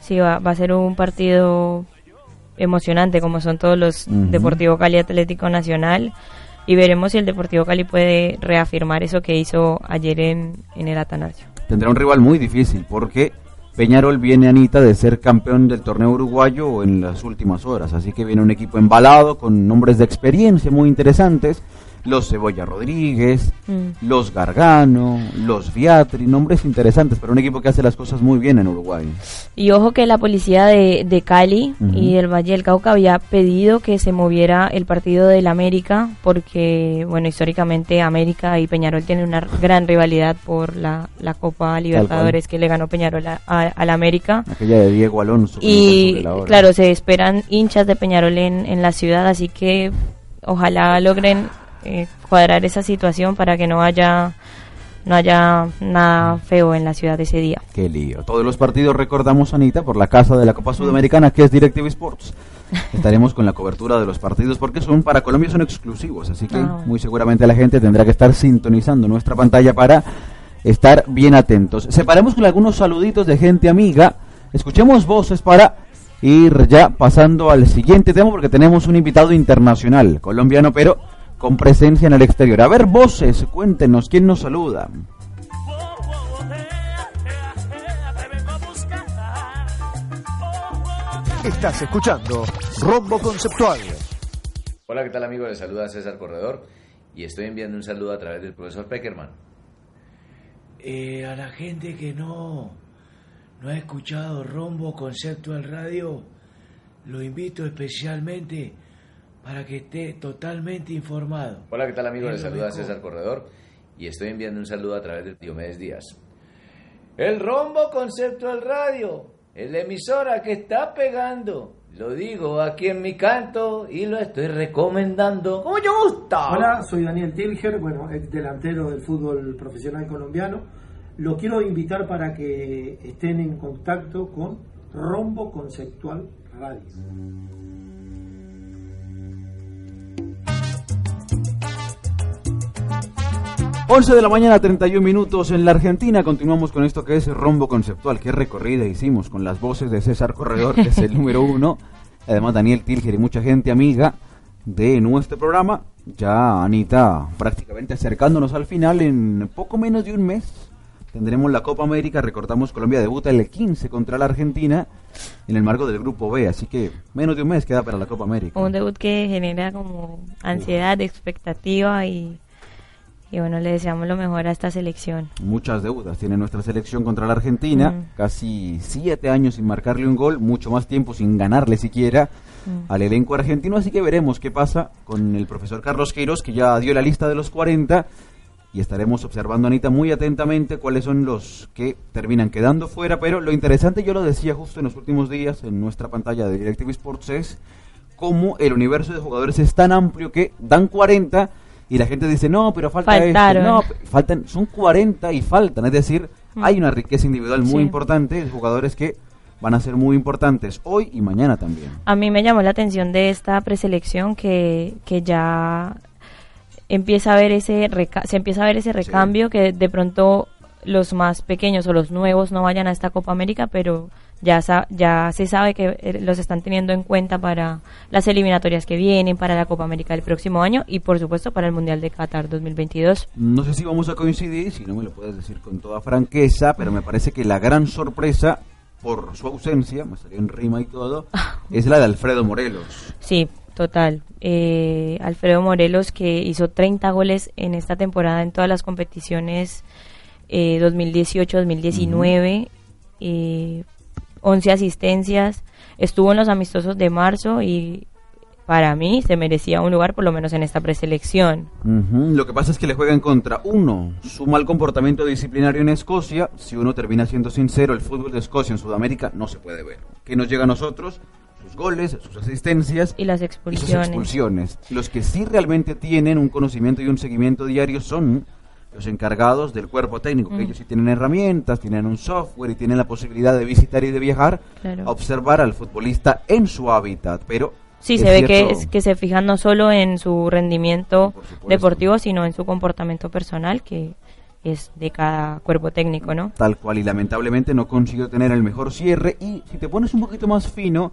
Sí, va, va a ser un partido emocionante como son todos los. Deportivo Cali Atlético Nacional y veremos si el Deportivo Cali puede reafirmar eso que hizo ayer en, en el Atanasio. Tendrá un rival muy difícil porque Peñarol viene, Anita, de ser campeón del torneo uruguayo en las últimas horas. Así que viene un equipo embalado con nombres de experiencia muy interesantes. Los Cebolla Rodríguez, Mm. los Gargano, los Viatri, nombres interesantes, pero un equipo que hace las cosas muy bien en Uruguay. Y ojo que la policía de, de Cali y del Valle del Cauca había pedido que se moviera el partido del América porque, bueno, históricamente América y Peñarol tienen una gran rivalidad por la, la Copa Libertadores que le ganó Peñarol a- a- al América. Aquella de Diego Alonso. Y la claro, se esperan hinchas de Peñarol en, en la ciudad, así que ojalá logren eh, cuadrar esa situación para que no haya no haya nada feo en la ciudad ese día. Qué lío. Todos los partidos recordamos, Anita, por la casa de la Copa Sudamericana, que es Directive Sports. Estaremos con la cobertura de los partidos porque son para Colombia son exclusivos, así que Ah, bueno. muy seguramente la gente tendrá que estar sintonizando nuestra pantalla para estar bien atentos. Separemos con algunos saluditos de gente amiga. Escuchemos voces para ir ya pasando al siguiente tema porque tenemos un invitado internacional, colombiano, pero con presencia en el exterior. A ver, voces, cuéntenos, ¿quién nos saluda? Estás escuchando Rombo Conceptual. Hola, ¿qué tal amigos? Les saluda César Corredor y estoy enviando un saludo a través del profesor Peckerman. Eh, a la gente que no, no ha escuchado Rombo Conceptual Radio, lo invito especialmente para que esté totalmente informado. Hola, ¿qué tal amigos? Les saluda mejor. César Corredor y estoy enviando un saludo a través del Diomedes Díaz. El rombo conceptual radio, es la emisora que está pegando. Lo digo aquí en mi canto y lo estoy recomendando. ¡Como yo gusta! Hola, soy Daniel Tilger, bueno, ex delantero del fútbol profesional colombiano. Lo quiero invitar para que estén en contacto con Rombo Conceptual Radio. 11 de la mañana, 31 minutos en la Argentina. Continuamos con esto que es Rombo Conceptual. Qué recorrida hicimos con las voces de César Corredor, que es el número uno. Además, Daniel Tilger y mucha gente amiga de nuestro programa. Ya Anita prácticamente acercándonos al final en poco menos de un mes. Tendremos la Copa América, recordamos Colombia debuta el 15 contra la Argentina en el marco del Grupo B, así que menos de un mes queda para la Copa América. Un debut que genera como ansiedad, expectativa y y bueno, le deseamos lo mejor a esta selección. Muchas deudas tiene nuestra selección contra la Argentina, Mm. casi siete años sin marcarle un gol, mucho más tiempo sin ganarle siquiera Mm. al elenco argentino, así que veremos qué pasa con el profesor Carlos Queiroz, que ya dio la lista de los 40 y estaremos observando, Anita, muy atentamente cuáles son los que terminan quedando fuera, pero lo interesante, yo lo decía justo en los últimos días en nuestra pantalla de DirecTV Sports, es cómo el universo de jugadores es tan amplio que dan 40 y la gente dice, no, pero falta Faltaron. no, faltan, son 40 y faltan, es decir, Mm. hay una riqueza individual muy Sí. importante de jugadores que van a ser muy importantes hoy y mañana también. A mí me llamó la atención de esta preselección que, que ya empieza a ver ese reca- se empieza a ver ese recambio que de pronto los más pequeños o los nuevos no vayan a esta Copa América, pero ya se sabe que eh, los están teniendo en cuenta para las eliminatorias que vienen, para la Copa América del próximo año y por supuesto para el Mundial de Qatar 2022. No sé si vamos a coincidir, si no me lo puedes decir con toda franqueza, pero me parece que la gran sorpresa por su ausencia, me salió en rima y todo, es la de Alfredo Morelos. Sí, total. Eh, Alfredo Morelos, que hizo 30 goles en esta temporada en todas las competiciones eh, 2018-2019, eh, 11 asistencias, estuvo en los amistosos de marzo y para mí se merecía un lugar por lo menos en esta preselección. Lo que pasa es que le juega en contra, uno, su mal comportamiento disciplinario en Escocia, si uno termina siendo sincero, el fútbol de Escocia en Sudamérica no se puede ver. ¿Qué nos llega a nosotros? Sus goles, sus asistencias Y las y sus expulsiones. expulsiones. Los que sí realmente tienen un conocimiento y un seguimiento diario son los encargados del cuerpo técnico, que ellos sí tienen herramientas, tienen un software y tienen la posibilidad de visitar y de viajar Claro. a observar al futbolista en su hábitat, pero Sí, se ve que, es- que se fijan no solo en su rendimiento deportivo, sino en su comportamiento personal, que es de cada cuerpo técnico, ¿no? tal cual y lamentablemente no consiguió tener el mejor cierre y si te pones un poquito más fino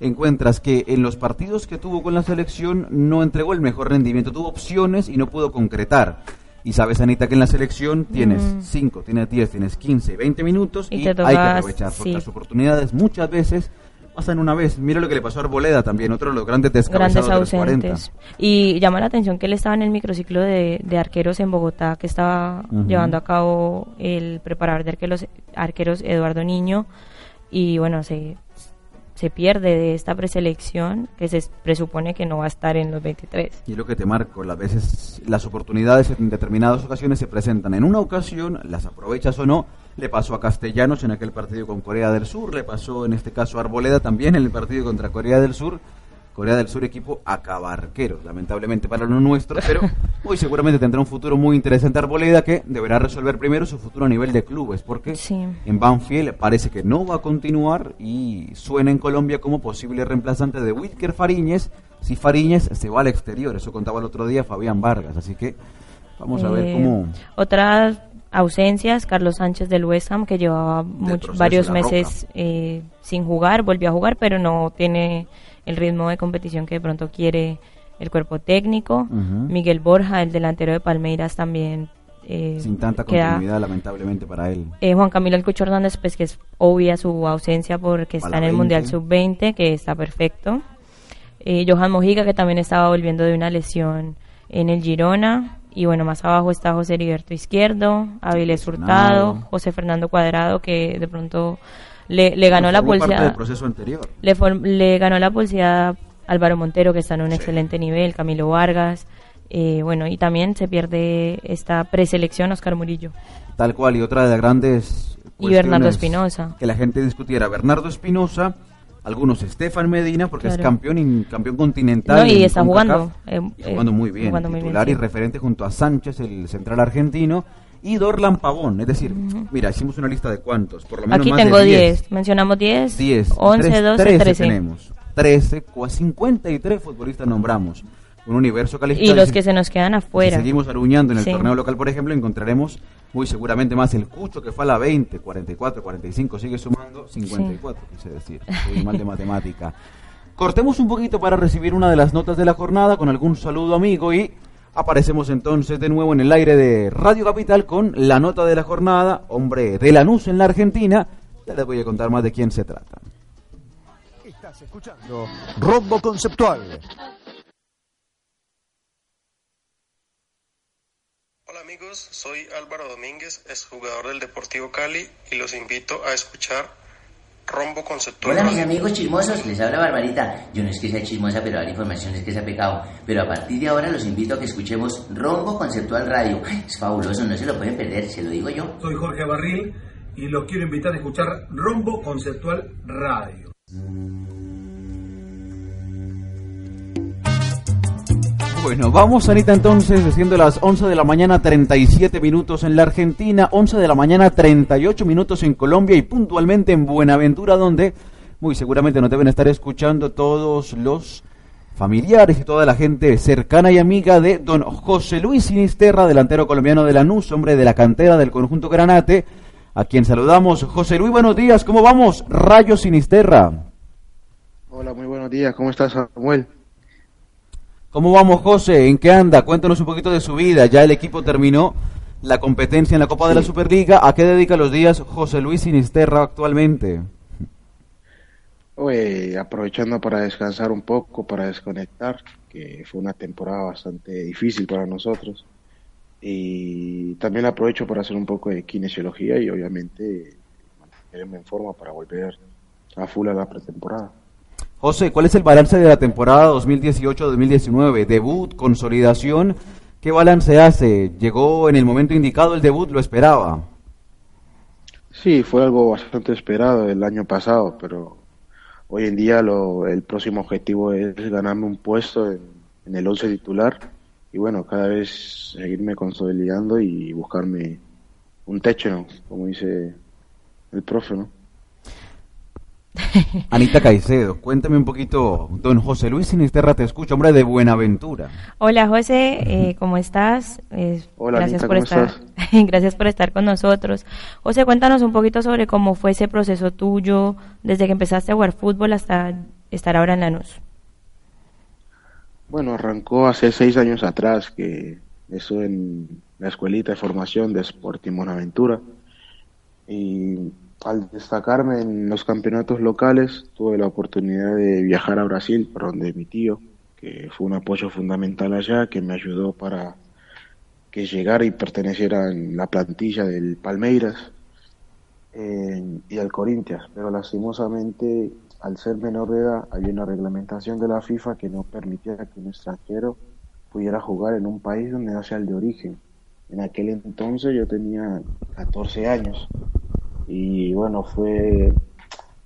encuentras que en los partidos que tuvo con la selección no entregó el mejor rendimiento, tuvo opciones y no pudo concretar. Y sabes, Anita, que en la selección tienes Mm. 5, tienes 10, tienes 15, 20 minutos Y hay que aprovechar sí. las oportunidades muchas veces pasan una vez. Mira lo que le pasó a Arboleda también, otro de los grandes descabezados grandes de los 40. ausentes. Y llama la atención que él estaba en el microciclo de, de arqueros en Bogotá, que estaba llevando a cabo el preparador de arqueros, arqueros Eduardo Niño. Y bueno, se, se pierde de esta preselección, que se presupone que no va a estar en los 23. Y lo que te marco, las veces las oportunidades en determinadas ocasiones se presentan en una ocasión, las aprovechas o no, le pasó a Castellanos en aquel partido con Corea del Sur, le pasó en este caso a Arboleda también en el partido contra Corea del Sur, Corea del Sur equipo acabarqueros, lamentablemente para lo nuestro, pero hoy seguramente tendrá un futuro muy interesante Arboleda que deberá resolver primero su futuro a nivel de clubes, porque Sí. en Banfield parece que no va a continuar y suena en Colombia como posible reemplazante de Wilker Fariñez si Fariñez se va al exterior. Eso contaba el otro día Fabián Vargas. Así que vamos a ver Eh, cómo. Otras ausencias, Carlos Sánchez del West Ham, que llevaba much- proceso varios meses eh, sin jugar, volvió a jugar, pero no tiene el ritmo de competición que de pronto quiere el cuerpo técnico. Miguel Borja, el delantero de Palmeiras, también eh, Sin tanta queda- continuidad, lamentablemente para él. eh, Juan Camilo El Cucho Hernández, pues que es obvia su ausencia porque Para está en el 20. Mundial Sub-20, que está perfecto. Eh, Johan Mojica, que también estaba volviendo de una lesión en el Girona. Y bueno, más abajo está José Heriberto Izquierdo, Avilés. Hurtado, José Fernando Cuadrado, que de pronto le, le ganó la parte del proceso anterior. Le, le ganó la pulseada Álvaro Montero, que está en un Sí. excelente nivel, Camilo Vargas. Eh, bueno, y también se pierde esta preselección Oscar Murillo. Tal cual, y otra de las grandes Y Bernardo Espinosa. Que la gente discutiera. Bernardo Espinosa, algunos Estefan Medina, porque es campeón y campeón continental. No, y en está jugando, eh, y jugando eh, muy bien, jugando muy bien, titular y referente junto a Sánchez, el central argentino, y Dorlan Pavón. Es decir, mira, hicimos una lista de cuántos, por lo menos Aquí más tengo de 10. Mencionamos 10, 10, 11, tres- 12, 13 13. tenemos. 13, cua- 53 futbolistas nombramos. Un universo Y calificado. los que se nos quedan Si afuera. seguimos aruñando en el Sí. torneo local, por ejemplo, encontraremos muy seguramente más el Cucho que fue a la 20, 44, 45, sigue sumando 54, quise decir. Estoy mal de matemática. Cortemos un poquito para recibir una de las notas de la jornada con algún saludo amigo y aparecemos entonces de nuevo en el aire de Radio Capital con la nota de la jornada, hombre de Lanús en la Argentina. Ya les voy a contar más de quién se trata. Estás escuchando Rombo Conceptual. Hola amigos, soy Álvaro Domínguez, es jugador del Deportivo Cali y los invito a escuchar Rombo Conceptual. Hola mis amigos chismosos, les habla Barbarita. Yo no es que sea chismosa, pero la información es que se ha pecado. Pero a partir de ahora los invito a que escuchemos Rombo Conceptual Radio. Es fabuloso, no se lo pueden perder, se lo digo yo. Soy Jorge Barril y los quiero invitar a escuchar Rombo Conceptual Radio. Bueno, vamos Anita entonces, siendo las 11 de la mañana 37 minutos en la Argentina, 11 de la mañana 38 minutos en Colombia y puntualmente en Buenaventura, donde muy seguramente nos deben estar escuchando todos los familiares y toda la gente cercana y amiga de don José Luis Sinisterra, delantero colombiano de Lanús, hombre de la cantera del conjunto Granate, a quien saludamos. José Luis, buenos días, ¿cómo vamos? Rayo Sinisterra. Hola, muy buenos días. ¿Cómo estás, Samuel? ¿Cómo vamos, José? ¿En qué anda? Cuéntanos un poquito de su vida. Ya el equipo terminó la competencia en la Copa de la Superliga. ¿A qué dedica los días José Luis Sinisterra actualmente? Oye, aprovechando para descansar un poco, para desconectar, que fue una temporada bastante difícil para nosotros. Y también aprovecho para hacer un poco de kinesiología y obviamente mantenerme en forma para volver a full a la pretemporada. José, ¿cuál es el balance de la temporada 2018-2019? Debut, consolidación. ¿Qué balance hace? ¿Llegó en el momento indicado el debut? ¿Lo esperaba? Sí, fue algo bastante esperado el año pasado, pero hoy en día lo, el próximo objetivo es ganarme un puesto en, en el 11 titular y bueno, cada vez seguirme consolidando y buscarme un techo, ¿no? como dice el profe, ¿no? Anita Caicedo, cuéntame un poquito, don José Luis Sinisterra, te escucho, hombre de Buenaventura. Hola José, eh, ¿cómo estás? Eh, Hola, gracias Anita, por ¿cómo estar, gracias por estar con nosotros. José, cuéntanos un poquito sobre cómo fue ese proceso tuyo desde que empezaste a jugar fútbol hasta estar ahora en Lanús. Bueno, arrancó hace seis años atrás, que eso en la escuelita de formación de Sporting Buenaventura. Y al destacarme en los campeonatos locales, tuve la oportunidad de viajar a Brasil, por donde mi tío, que fue un apoyo fundamental allá, que me ayudó para que llegara y perteneciera en la plantilla del Palmeiras y al Corinthians. Pero lastimosamente, al ser menor de edad, había una reglamentación de la FIFA que no permitía que un extranjero pudiera jugar en un país donde no sea el de origen. En aquel entonces yo tenía 14 años y bueno, fue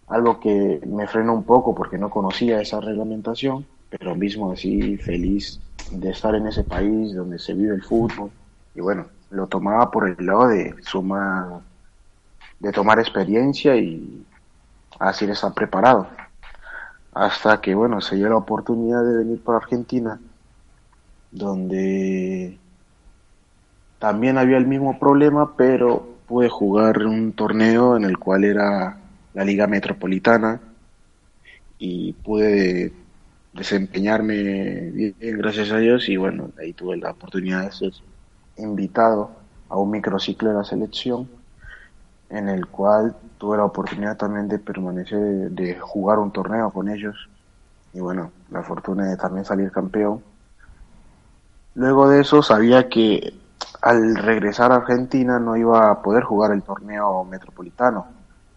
algo que me frenó un poco porque no conocía esa reglamentación, pero mismo así feliz de estar en ese país donde se vive el fútbol y bueno, lo tomaba por el lado de suma de tomar experiencia y así estar preparado. Hasta que bueno, se dio la oportunidad de venir para Argentina, donde también había el mismo problema, pero pude jugar un torneo en el cual era la Liga Metropolitana y pude desempeñarme bien, gracias a Dios, y bueno, ahí tuve la oportunidad de ser invitado a un microciclo de la selección, en el cual tuve la oportunidad también de permanecer, de jugar un torneo con ellos, y bueno, la fortuna de también salir campeón. Luego de eso sabía que al regresar a Argentina no iba a poder jugar el torneo metropolitano.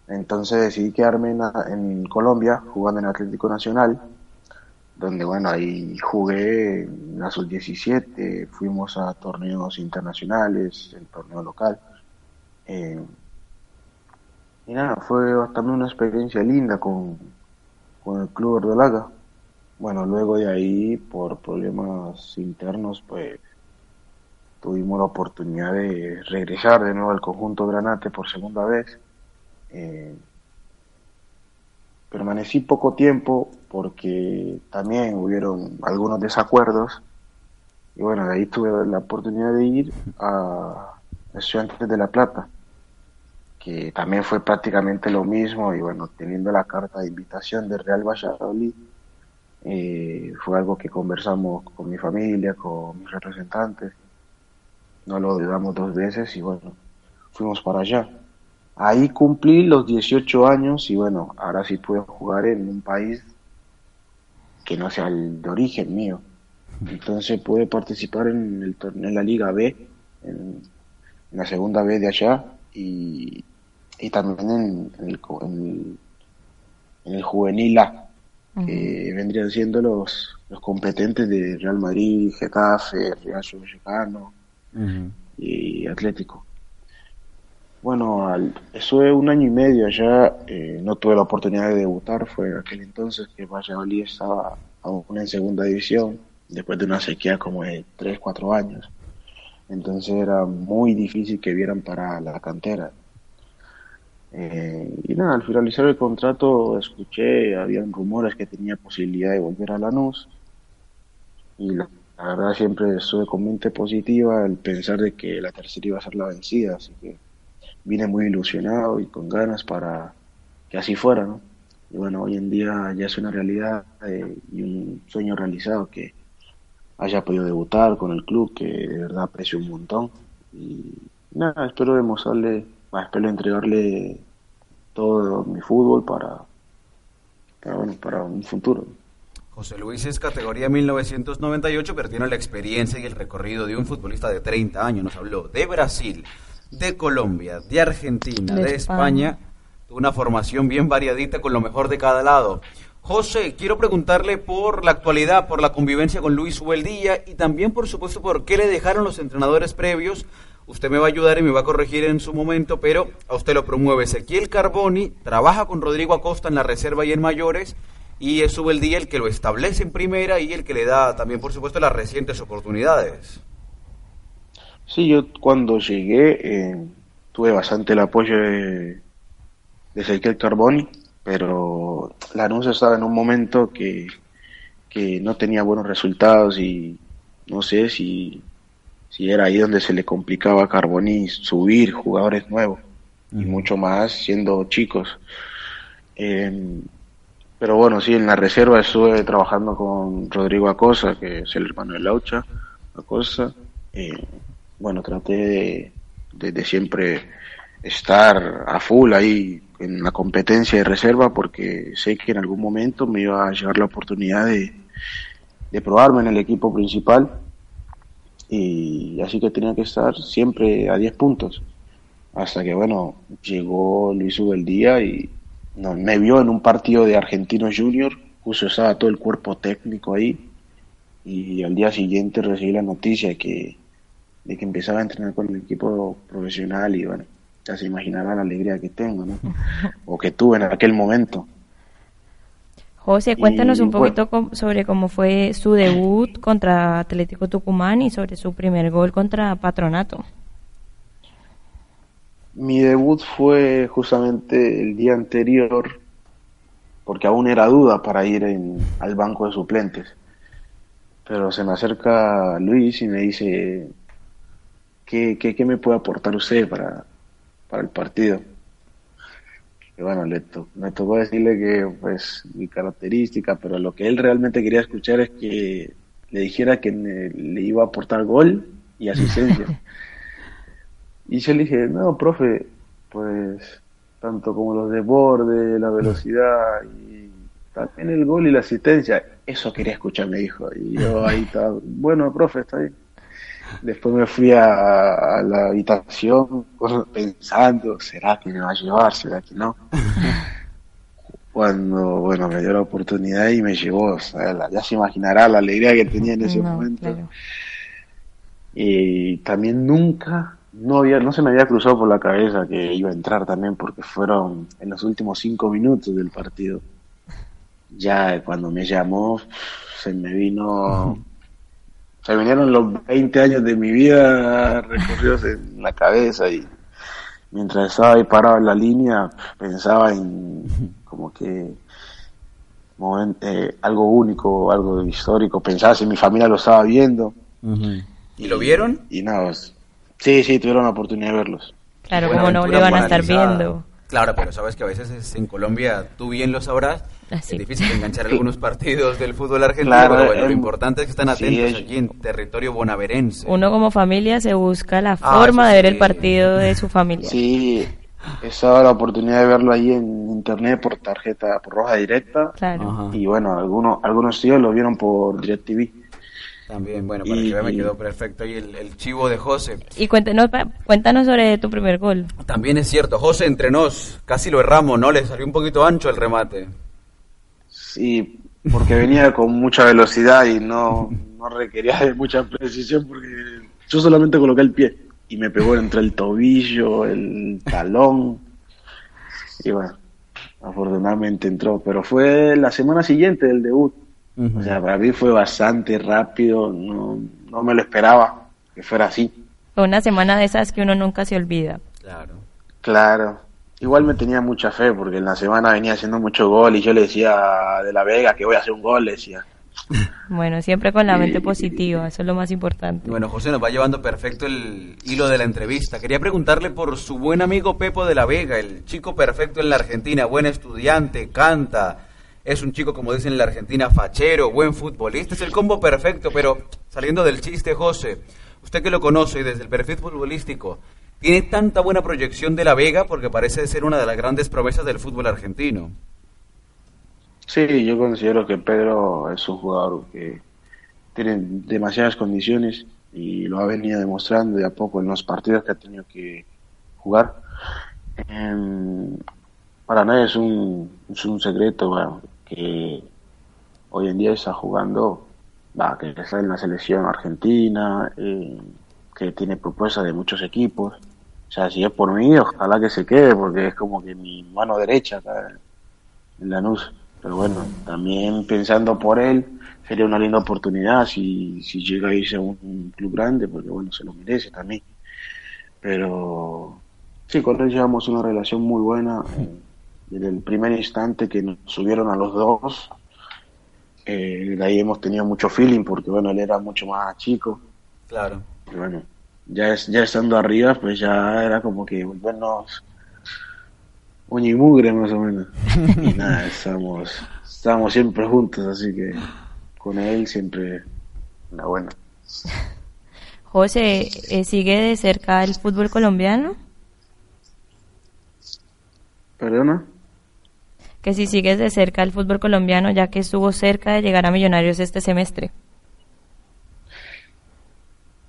Entonces decidí quedarme en, en Colombia jugando en Atlético Nacional donde bueno, ahí jugué en la sub-17, fuimos a torneos internacionales, el torneo local. Eh, y nada, fue también una experiencia linda con, con el Club Verdolaga. Bueno, luego de ahí, por problemas internos, pues tuvimos la oportunidad de regresar de nuevo al conjunto Granate por segunda vez. Eh, permanecí poco tiempo porque también hubieron algunos desacuerdos y bueno, de ahí tuve la oportunidad de ir a Estudiantes de La Plata, que también fue prácticamente lo mismo y bueno, teniendo la carta de invitación de Real Valladolid, eh, fue algo que conversamos con mi familia, con mis representantes, no lo dudamos dos veces y bueno, fuimos para allá. Ahí cumplí los 18 años y bueno, ahora sí puedo jugar en un país que no sea el de origen mío. Entonces pude participar en, el torneo, en la Liga B, en, la segunda B de allá y, también en, el, en, el, juvenil A, que vendrían siendo los, los competentes de Real Madrid, Getafe, Real Y Atlético. Bueno, al, estuve un año y medio allá, eh, no tuve la oportunidad de debutar, fue aquel entonces que Valladolid estaba aún en segunda división, después de una sequía como de 3, 4 años. Entonces era muy difícil que vieran para la cantera. Eh, y nada, al finalizar el contrato escuché, habían rumores que tenía posibilidad de volver a Lanús. Y la, la verdad siempre estuve con mente positiva al pensar de que la tercera iba a ser la vencida, así que vine muy ilusionado y con ganas para que así fuera, ¿no? Y bueno, hoy en día ya es una realidad eh, y un sueño realizado que haya podido debutar con el club, que de verdad aprecio un montón. Y nada, espero demostrarle, espero entregarle todo mi fútbol para, para, bueno, para un futuro. José Luis es categoría 1998, pero tiene la experiencia y el recorrido de un futbolista de 30 años. Nos habló de Brasil, de Colombia, de Argentina, de, España. Tuvo una formación bien variadita con lo mejor de cada lado. José, quiero preguntarle por la actualidad, por la convivencia con Luis Ubeldía y también, por supuesto, por qué le dejaron los entrenadores previos. Usted me va a ayudar y me va a corregir en su momento, pero a usted lo promueve Ezequiel Carboni, trabaja con Rodrigo Acosta en la reserva y en mayores, y es Ubeldía el que lo establece en primera y el que le da también, por supuesto, las recientes oportunidades. Sí, yo cuando llegué eh, tuve bastante el apoyo de, de Ezequiel Carboni, pero Lanús estaba en un momento que, que no tenía buenos resultados y no sé si, si era ahí donde se le complicaba a Carboni subir jugadores nuevos y mucho más siendo chicos. Eh, pero bueno, sí, en la reserva estuve trabajando con Rodrigo Acosa, que es el hermano de Laucha Acosa. Eh, bueno, traté de, siempre estar a full ahí en la competencia de reserva porque sé que en algún momento me iba a llegar la oportunidad de, probarme en el equipo principal y así que tenía que estar siempre a 10 puntos hasta que bueno llegó Luis Ubeldía y no, me vio en un partido de Argentino Junior justo estaba todo el cuerpo técnico ahí y al día siguiente recibí la noticia de que de que empezaba a entrenar con el equipo profesional y bueno, ya se imaginará la alegría que tengo, ¿no? o que tuve en aquel momento. José, cuéntanos un poquito sobre cómo fue su debut contra Atlético Tucumán y sobre su primer gol contra Patronato. Mi debut fue justamente el día anterior, porque aún era duda para ir al banco de suplentes. Pero se me acerca Luis y me dice, ¿qué, qué, me puede aportar usted para, para el partido? Y bueno, le me tocó decirle que pues mi característica, pero lo que él realmente quería escuchar es que le dijera que le iba a aportar gol y asistencia. y yo le dije, no, profe, pues tanto como los de borde, la velocidad y también el gol y la asistencia, eso quería escuchar, me dijo. Y yo ahí estaba, bueno, profe, está bien. Después me fui a, la habitación pensando, ¿será que me va a llevar? ¿Será que no? cuando, bueno, me dio la oportunidad y me llevó, o sea, la- ya se imaginará la alegría que tenía en ese No, momento. claro. Y también nunca, no había, no se me había cruzado por la cabeza que iba a entrar también porque fueron en los últimos cinco minutos del partido. Ya cuando me llamó, se me vino, se vinieron los 20 años de mi vida recorridos en la cabeza y mientras estaba ahí parado en la línea pensaba en como que eh, algo único, algo histórico, pensaba si mi familia lo estaba viendo. ¿Y lo vieron? Y nada, pues, sí, sí, tuvieron la oportunidad de verlos. Claro, como no le van a estar viendo. Claro, pero sabes que a veces es- en Colombia, tú bien lo sabrás, Así. es difícil enganchar algunos partidos del fútbol argentino, Claro, pero bueno, lo em, importante es que están sí, atentos es- aquí en territorio bonaverense. Uno como familia se busca la Ah, forma de ver sí. el partido de su familia. Sí, estaba la oportunidad de verlo ahí en internet por tarjeta, por roja directa. Claro. Y bueno, algunos, algunos tíos lo vieron por DirecTV. También, bueno, para Y- que vean, me y- quedó perfecto ahí el, el chivo de José. Y cuéntanos, pa- cuéntanos sobre tu primer gol. También es cierto, José entre nos, casi lo erramos, ¿no? Le salió un poquito ancho el remate. Sí, porque venía con mucha velocidad y no, no requería de mucha precisión porque yo solamente coloqué el pie y me pegó entre el tobillo, el talón y bueno, afortunadamente entró, pero fue la semana siguiente del debut, o sea, para mí fue bastante rápido, no, no me lo esperaba que fuera así, Fue una semana de esas que uno nunca se olvida. Claro. claro. Igual me tenía mucha fe porque en la semana venía haciendo mucho gol y yo le decía a de la Vega que voy a hacer un gol, le decía. Bueno, siempre con la mente positiva, eso es lo más importante. Bueno, José nos va llevando perfecto el hilo de la entrevista. Quería preguntarle por su buen amigo Pepo de la Vega, el chico perfecto en la Argentina, buen estudiante, canta, es un chico, como dicen en la Argentina, fachero, buen futbolista, es el combo perfecto, pero saliendo del chiste, José, usted que lo conoce y desde el perfil futbolístico, tiene tanta buena proyección de la Vega porque parece ser una de las grandes promesas del fútbol argentino. Sí, yo considero que Pedro es un jugador que tiene demasiadas condiciones y lo ha venido demostrando de a poco en los partidos que ha tenido que jugar. Em, para nadie es un, es un secreto bueno, que hoy en día está jugando, va, que está en la selección argentina, eh, que tiene propuestas de muchos equipos. O sea, si es por mí, ojalá que se quede, porque es como que mi mano derecha acá en Lanús. Pero bueno, también pensando por él, sería una linda oportunidad si, si llega a irse a un, un club grande, porque bueno, se lo merece también. Pero sí, con él llevamos una relación muy buena. eh, desde el primer instante que nos subieron a los dos, eh, de ahí hemos tenido mucho feeling, porque bueno, él era mucho más chico. Claro. Y bueno, ya, es, ya estando arriba, pues ya era como que volvernos uña y mugre más o menos. y nada, estamos, estamos siempre juntos, así que con él siempre una buena. José, eh, ¿sigue de cerca el fútbol colombiano? ¿Perdona? Que si sigues de cerca el fútbol colombiano, ya que estuvo cerca de llegar a Millonarios este semestre.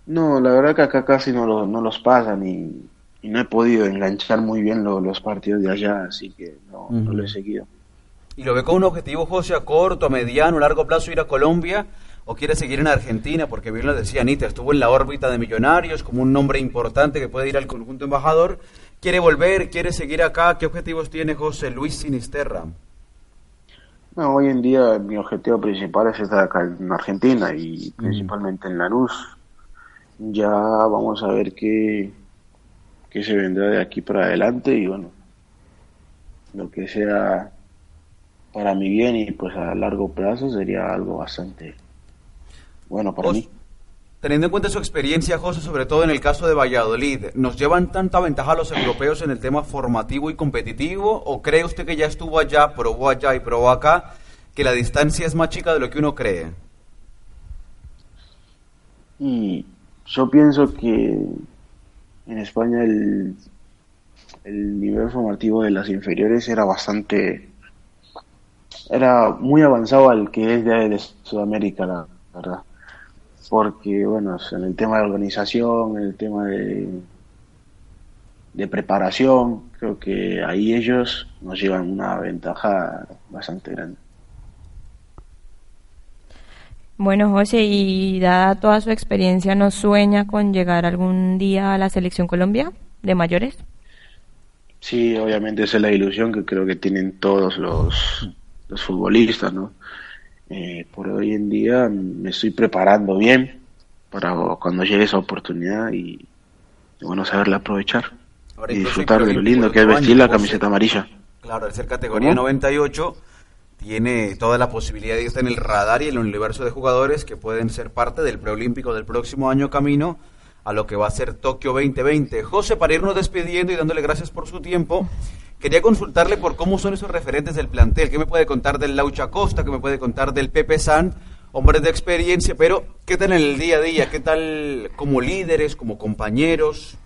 No, la verdad que acá casi no, lo- no los pasan y, y no he podido enganchar muy bien lo- los partidos de allá, así que no, no lo he seguido. ¿Y lo ve con un objetivo, José, a corto, a mediano, a largo plazo ir a Colombia? ¿O quiere seguir en Argentina? Porque bien lo decía Anita, estuvo en la órbita de Millonarios como un nombre importante que puede ir al conjunto embajador. ¿Quiere volver? ¿Quiere seguir acá? ¿Qué objetivos tiene José Luis Sinisterra? No, hoy en día mi objetivo principal es estar acá en Argentina y principalmente en Lanús. Ya vamos a ver qué, qué se vendrá de aquí para adelante y bueno, lo que sea para mi bien y pues a largo plazo sería algo bastante bueno para mí. Teniendo en cuenta su experiencia, José, sobre todo en el caso de Valladolid, ¿nos llevan tanta ventaja los europeos en el tema formativo y competitivo? ¿O cree usted que ya estuvo allá, probó allá y probó acá, que la distancia es más chica de lo que uno cree? Y yo pienso que en España el, el nivel formativo de las inferiores era bastante, era muy avanzado al que es de, de Sudamérica, la verdad. Porque, bueno, en el tema de organización, en el tema de, de preparación, creo que ahí ellos nos llevan una ventaja bastante grande. Bueno, José, y dada toda su experiencia, ¿nos sueña con llegar algún día a la selección Colombia de mayores? Sí, obviamente esa es la ilusión que creo que tienen todos los, los futbolistas, ¿no? Eh, por hoy en día me estoy preparando bien para cuando llegue esa oportunidad y, bueno, saberla aprovechar Ahora, y disfrutar de lo lindo que es vestir la camiseta amarilla. Claro, al ser categoría ¿Cómo? 98, tiene toda la posibilidad de estar en el radar y en el universo de jugadores que pueden ser parte del preolímpico del próximo año camino a lo que va a ser Tokio 2020. José, para irnos despidiendo y dándole gracias por su tiempo, quería consultarle por cómo son esos referentes del plantel. ¿Qué me puede contar del Laucha Costa? ¿Qué me puede contar del Pepe San? Hombres de experiencia, pero ¿qué tal en el día a día? ¿Qué tal como líderes, como compañeros?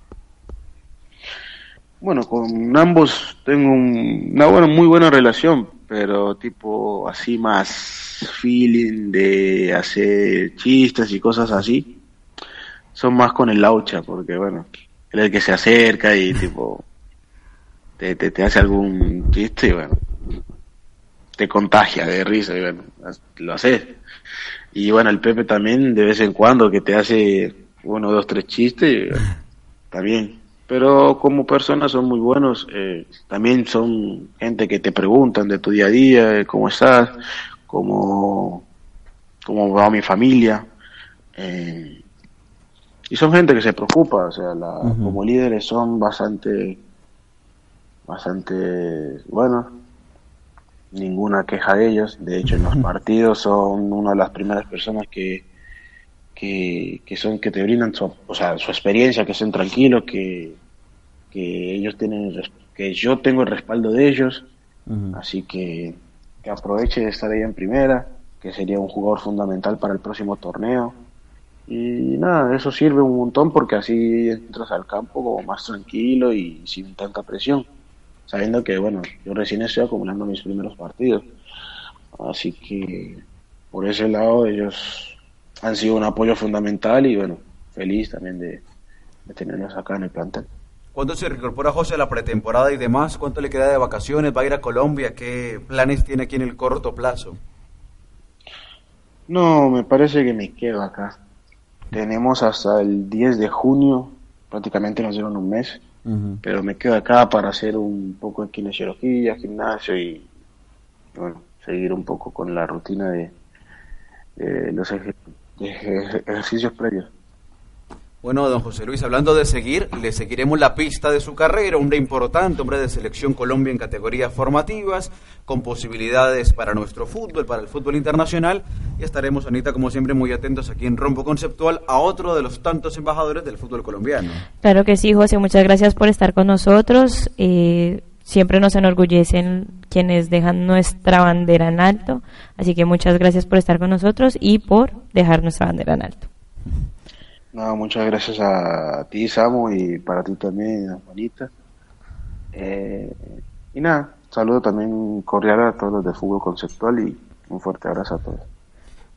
Bueno, con ambos tengo un- una buena, muy buena relación, pero tipo así más feeling de hacer chistes y cosas así. Son más con el laucha, porque bueno, el que se acerca y tipo te, te, te hace algún chiste y bueno, te contagia de risa y bueno, lo haces. Y bueno, el Pepe también de vez en cuando que te hace uno, dos, tres chistes, y, bueno, también. Pero como personas son muy buenos, eh, también son gente que te preguntan de tu día a día, eh, cómo estás, cómo, cómo va mi familia. eh, y son gente que se preocupa, o sea, la- como líderes son bastante, bastante buenos, ninguna queja de ellos, de hecho en los partidos son una de las primeras personas que, que, que son que te brindan su, o sea, su experiencia, que estén tranquilos, que, que ellos tienen, que yo tengo el respaldo de ellos, así que que aproveche de estar ahí en primera, que sería un jugador fundamental para el próximo torneo. Y nada, eso sirve un montón porque así entras al campo como más tranquilo y sin tanta presión, sabiendo que, bueno, yo recién estoy acumulando mis primeros partidos. Así que por ese lado ellos han sido un apoyo fundamental y, bueno, feliz también de, de tenerlos acá en el plantel. ¿Cuándo se reincorpora José a la pretemporada y demás? ¿Cuánto le queda de vacaciones? ¿Va a ir a Colombia? ¿Qué planes tiene aquí en el corto plazo? No, me parece que me quedo acá. Tenemos hasta el 10 de junio, prácticamente nos dieron un mes, pero me quedo acá para hacer un poco de kinesiología, gimnasio y, bueno, seguir un poco con la rutina de, de los ejercicios previos. Bueno, don José Luis, hablando de seguir, le seguiremos la pista de su carrera, hombre importante, hombre de selección Colombia en categorías formativas, con posibilidades para nuestro fútbol, para el fútbol internacional, y estaremos, Anita, como siempre, muy atentos aquí en Rombo Conceptual a otro de los tantos embajadores del fútbol colombiano. Claro que sí, José, muchas gracias por estar con nosotros. Eh, siempre nos enorgullecen quienes dejan nuestra bandera en alto, así que muchas gracias por estar con nosotros y por dejar nuestra bandera en alto. No, muchas gracias a ti, Samu, y para ti también, Juanita. Eh, y nada, saludo también cordial a todos los de fútbol conceptual y un fuerte abrazo a todos.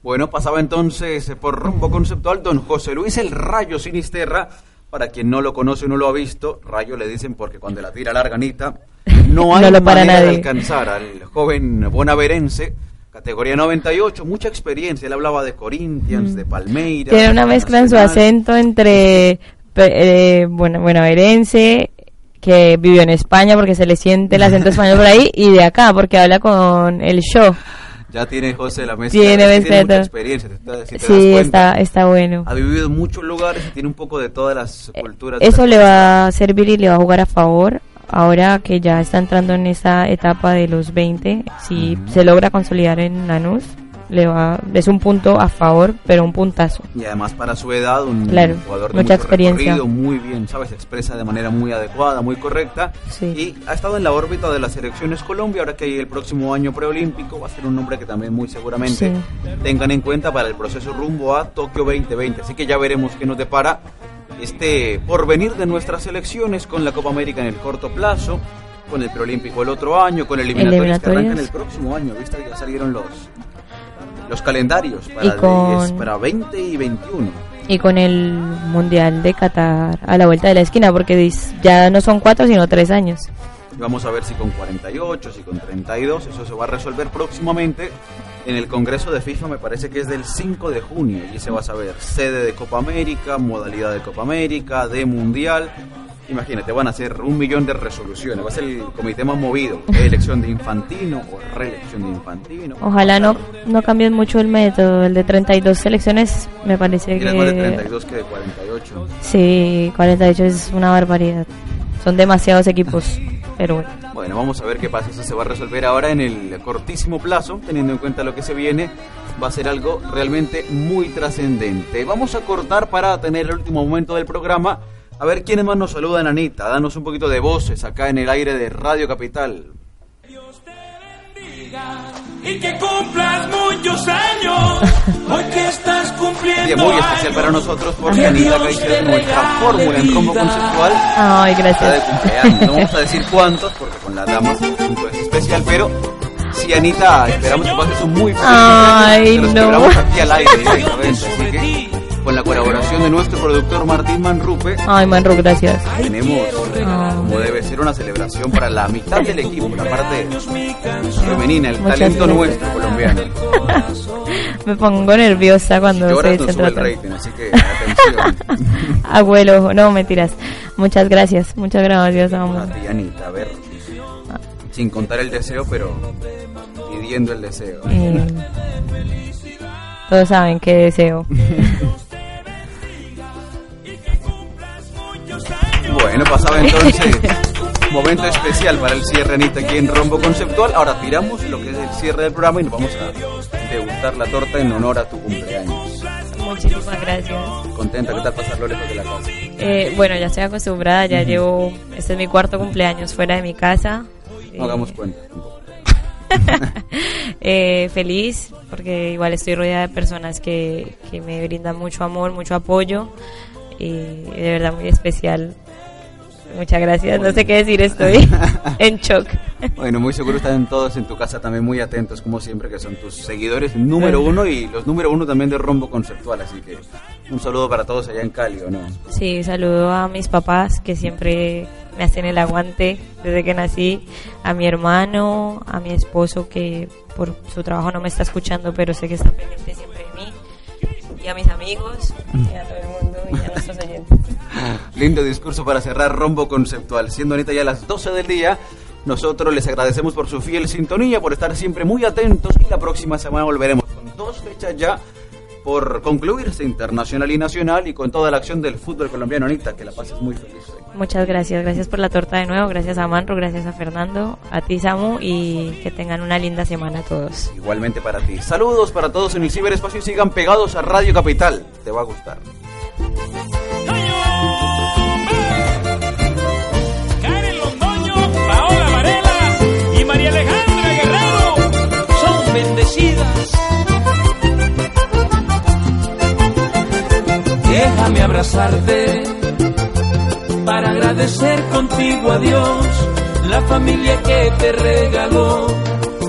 Bueno, pasaba entonces por rumbo conceptual don José Luis el Rayo Sinisterra. Para quien no lo conoce o no lo ha visto, Rayo le dicen porque cuando la tira larga Anita, no hay No lo para manera de alcanzar al joven bonaverense, categoría 98, mucha experiencia. Él hablaba de Corinthians, de Palmeiras. Tiene una mezcla en su acento entre eh, bueno, buenaverense, que vivió en España porque se le siente el acento español por ahí, y de acá porque habla con el show. Ya tiene José la mezcla. Tiene sí mucha experiencia. si te- das Sí, está, está bueno. Ha vivido en muchos lugares y tiene un poco de todas las culturas. de Eso le va a servir y le va a jugar a favor ahora que ya está entrando en esa etapa de los 20. Si se logra consolidar en Lanús, le va, es un punto a favor, pero un puntazo. Y además para su edad, un Claro, jugador de mucha mucho experiencia. muy bien, ¿sabes? Se expresa de manera muy adecuada, muy correcta. Sí. Y ha estado en la órbita de las selecciones Colombia, ahora que hay el próximo año preolímpico, va a ser un nombre que también muy seguramente Sí. tengan en cuenta para el proceso rumbo a Tokio 2020. Así que ya veremos qué nos depara este porvenir de nuestras selecciones con la Copa América en el corto plazo, con el preolímpico el otro año, con el eliminatorias que Eliminatorias. arrancan el próximo año. ¿Viste? Ya salieron los los calendarios para, con- es para 20 y 21. y con el Mundial de Qatar a la vuelta de la esquina, porque ya no son cuatro, sino tres años. Vamos a ver si con 48, si con 32, eso se va a resolver próximamente en el Congreso de FIFA, me parece que es del 5 de junio, y se va a saber sede de Copa América, modalidad de Copa América, de Mundial. Imagínate, van a hacer un millón de resoluciones, va a ser el comité más movido, elección de Infantino o reelección de Infantino. Ojalá no, no cambien mucho el método, el de 32 selecciones me parece Tienes más de que... 32 que de 48. Sí, 48 es una barbaridad. Son demasiados equipos, pero bueno. Bueno, vamos a ver qué pasa. Eso se va a resolver ahora en el cortísimo plazo, teniendo en cuenta lo que se viene. Va a ser algo realmente muy trascendente. Vamos a cortar para tener el último momento del programa. A ver quiénes más nos saludan, Anita. Danos un poquito de voces acá en el aire de Radio Capital. Y que cumplas muchos años. Hoy que estás cumpliendo Día muy especial para nosotros porque Que Anita Caicedo nuestra fórmula en vida. conceptual. Ay, Está de gracias. cumpleaños. No vamos a decir cuántos porque con las damas es especial, pero sí, Anita, esperamos que pases un muy feliz Ay, cumpleaños. Te lo no. aquí al aire directamente. Así que, con la colaboración de nuestro productor Martín Manrupe, Ay, Manro, gracias. tenemos Ah. como debe ser una celebración para la mitad del equipo, la parte femenina, el Muchas talento gracias. nuestro colombiano. Me pongo nerviosa cuando se, se sube el rating, así que atención. Abuelo, no mentiras. Muchas gracias, muchas gracias, amor. A ti, Anita, a ver, sin contar el deseo, pero pidiendo el deseo. Eh, todos saben qué deseo. Bueno, pasaba entonces momento especial para el cierre Anita aquí en Rombo Conceptual. Ahora tiramos lo que es el cierre del programa y nos vamos a degustar la torta en honor a tu cumpleaños. Muchísimas gracias. Contenta, ¿qué tal pasarlo lejos de la casa? Eh, bueno, ya estoy acostumbrada, ya llevo, este es mi cuarto cumpleaños fuera de mi casa. No hagamos cuenta. Eh, feliz porque igual estoy rodeada de personas que, que me brindan mucho amor, mucho apoyo y de verdad muy especial. Muchas gracias, no sé qué decir, estoy en shock. Bueno, muy seguro están todos en tu casa también muy atentos, como siempre, que son tus seguidores número uno y los número uno también de Rombo Conceptual. Así que un saludo para todos allá en Cali, ¿o no? Sí, saludo a mis papás que siempre me hacen el aguante desde que nací, a mi hermano, a mi esposo que por su trabajo no me está escuchando, pero sé que está pendiente siempre de mí, y a mis amigos, y a todo el mundo, y a nuestros. Lindo discurso para cerrar Rombo Conceptual. Siendo ahorita ya las 12 del día, nosotros les agradecemos por su fiel sintonía, por estar siempre muy atentos y la próxima semana volveremos con dos fechas ya por concluirse internacional y nacional y con toda la acción del fútbol colombiano. Anita, que la pases muy feliz. Muchas gracias, gracias por la torta de nuevo, gracias a Manro, gracias a Fernando, a ti Samu y que tengan una linda semana todos. Igualmente para ti. Saludos para todos en el ciberespacio y sigan pegados a Radio Capital. Te va a gustar. Y Alejandra Guerrero son bendecidas. Déjame abrazarte para agradecer contigo a Dios la familia que te regaló,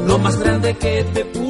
lo más grande que te pudo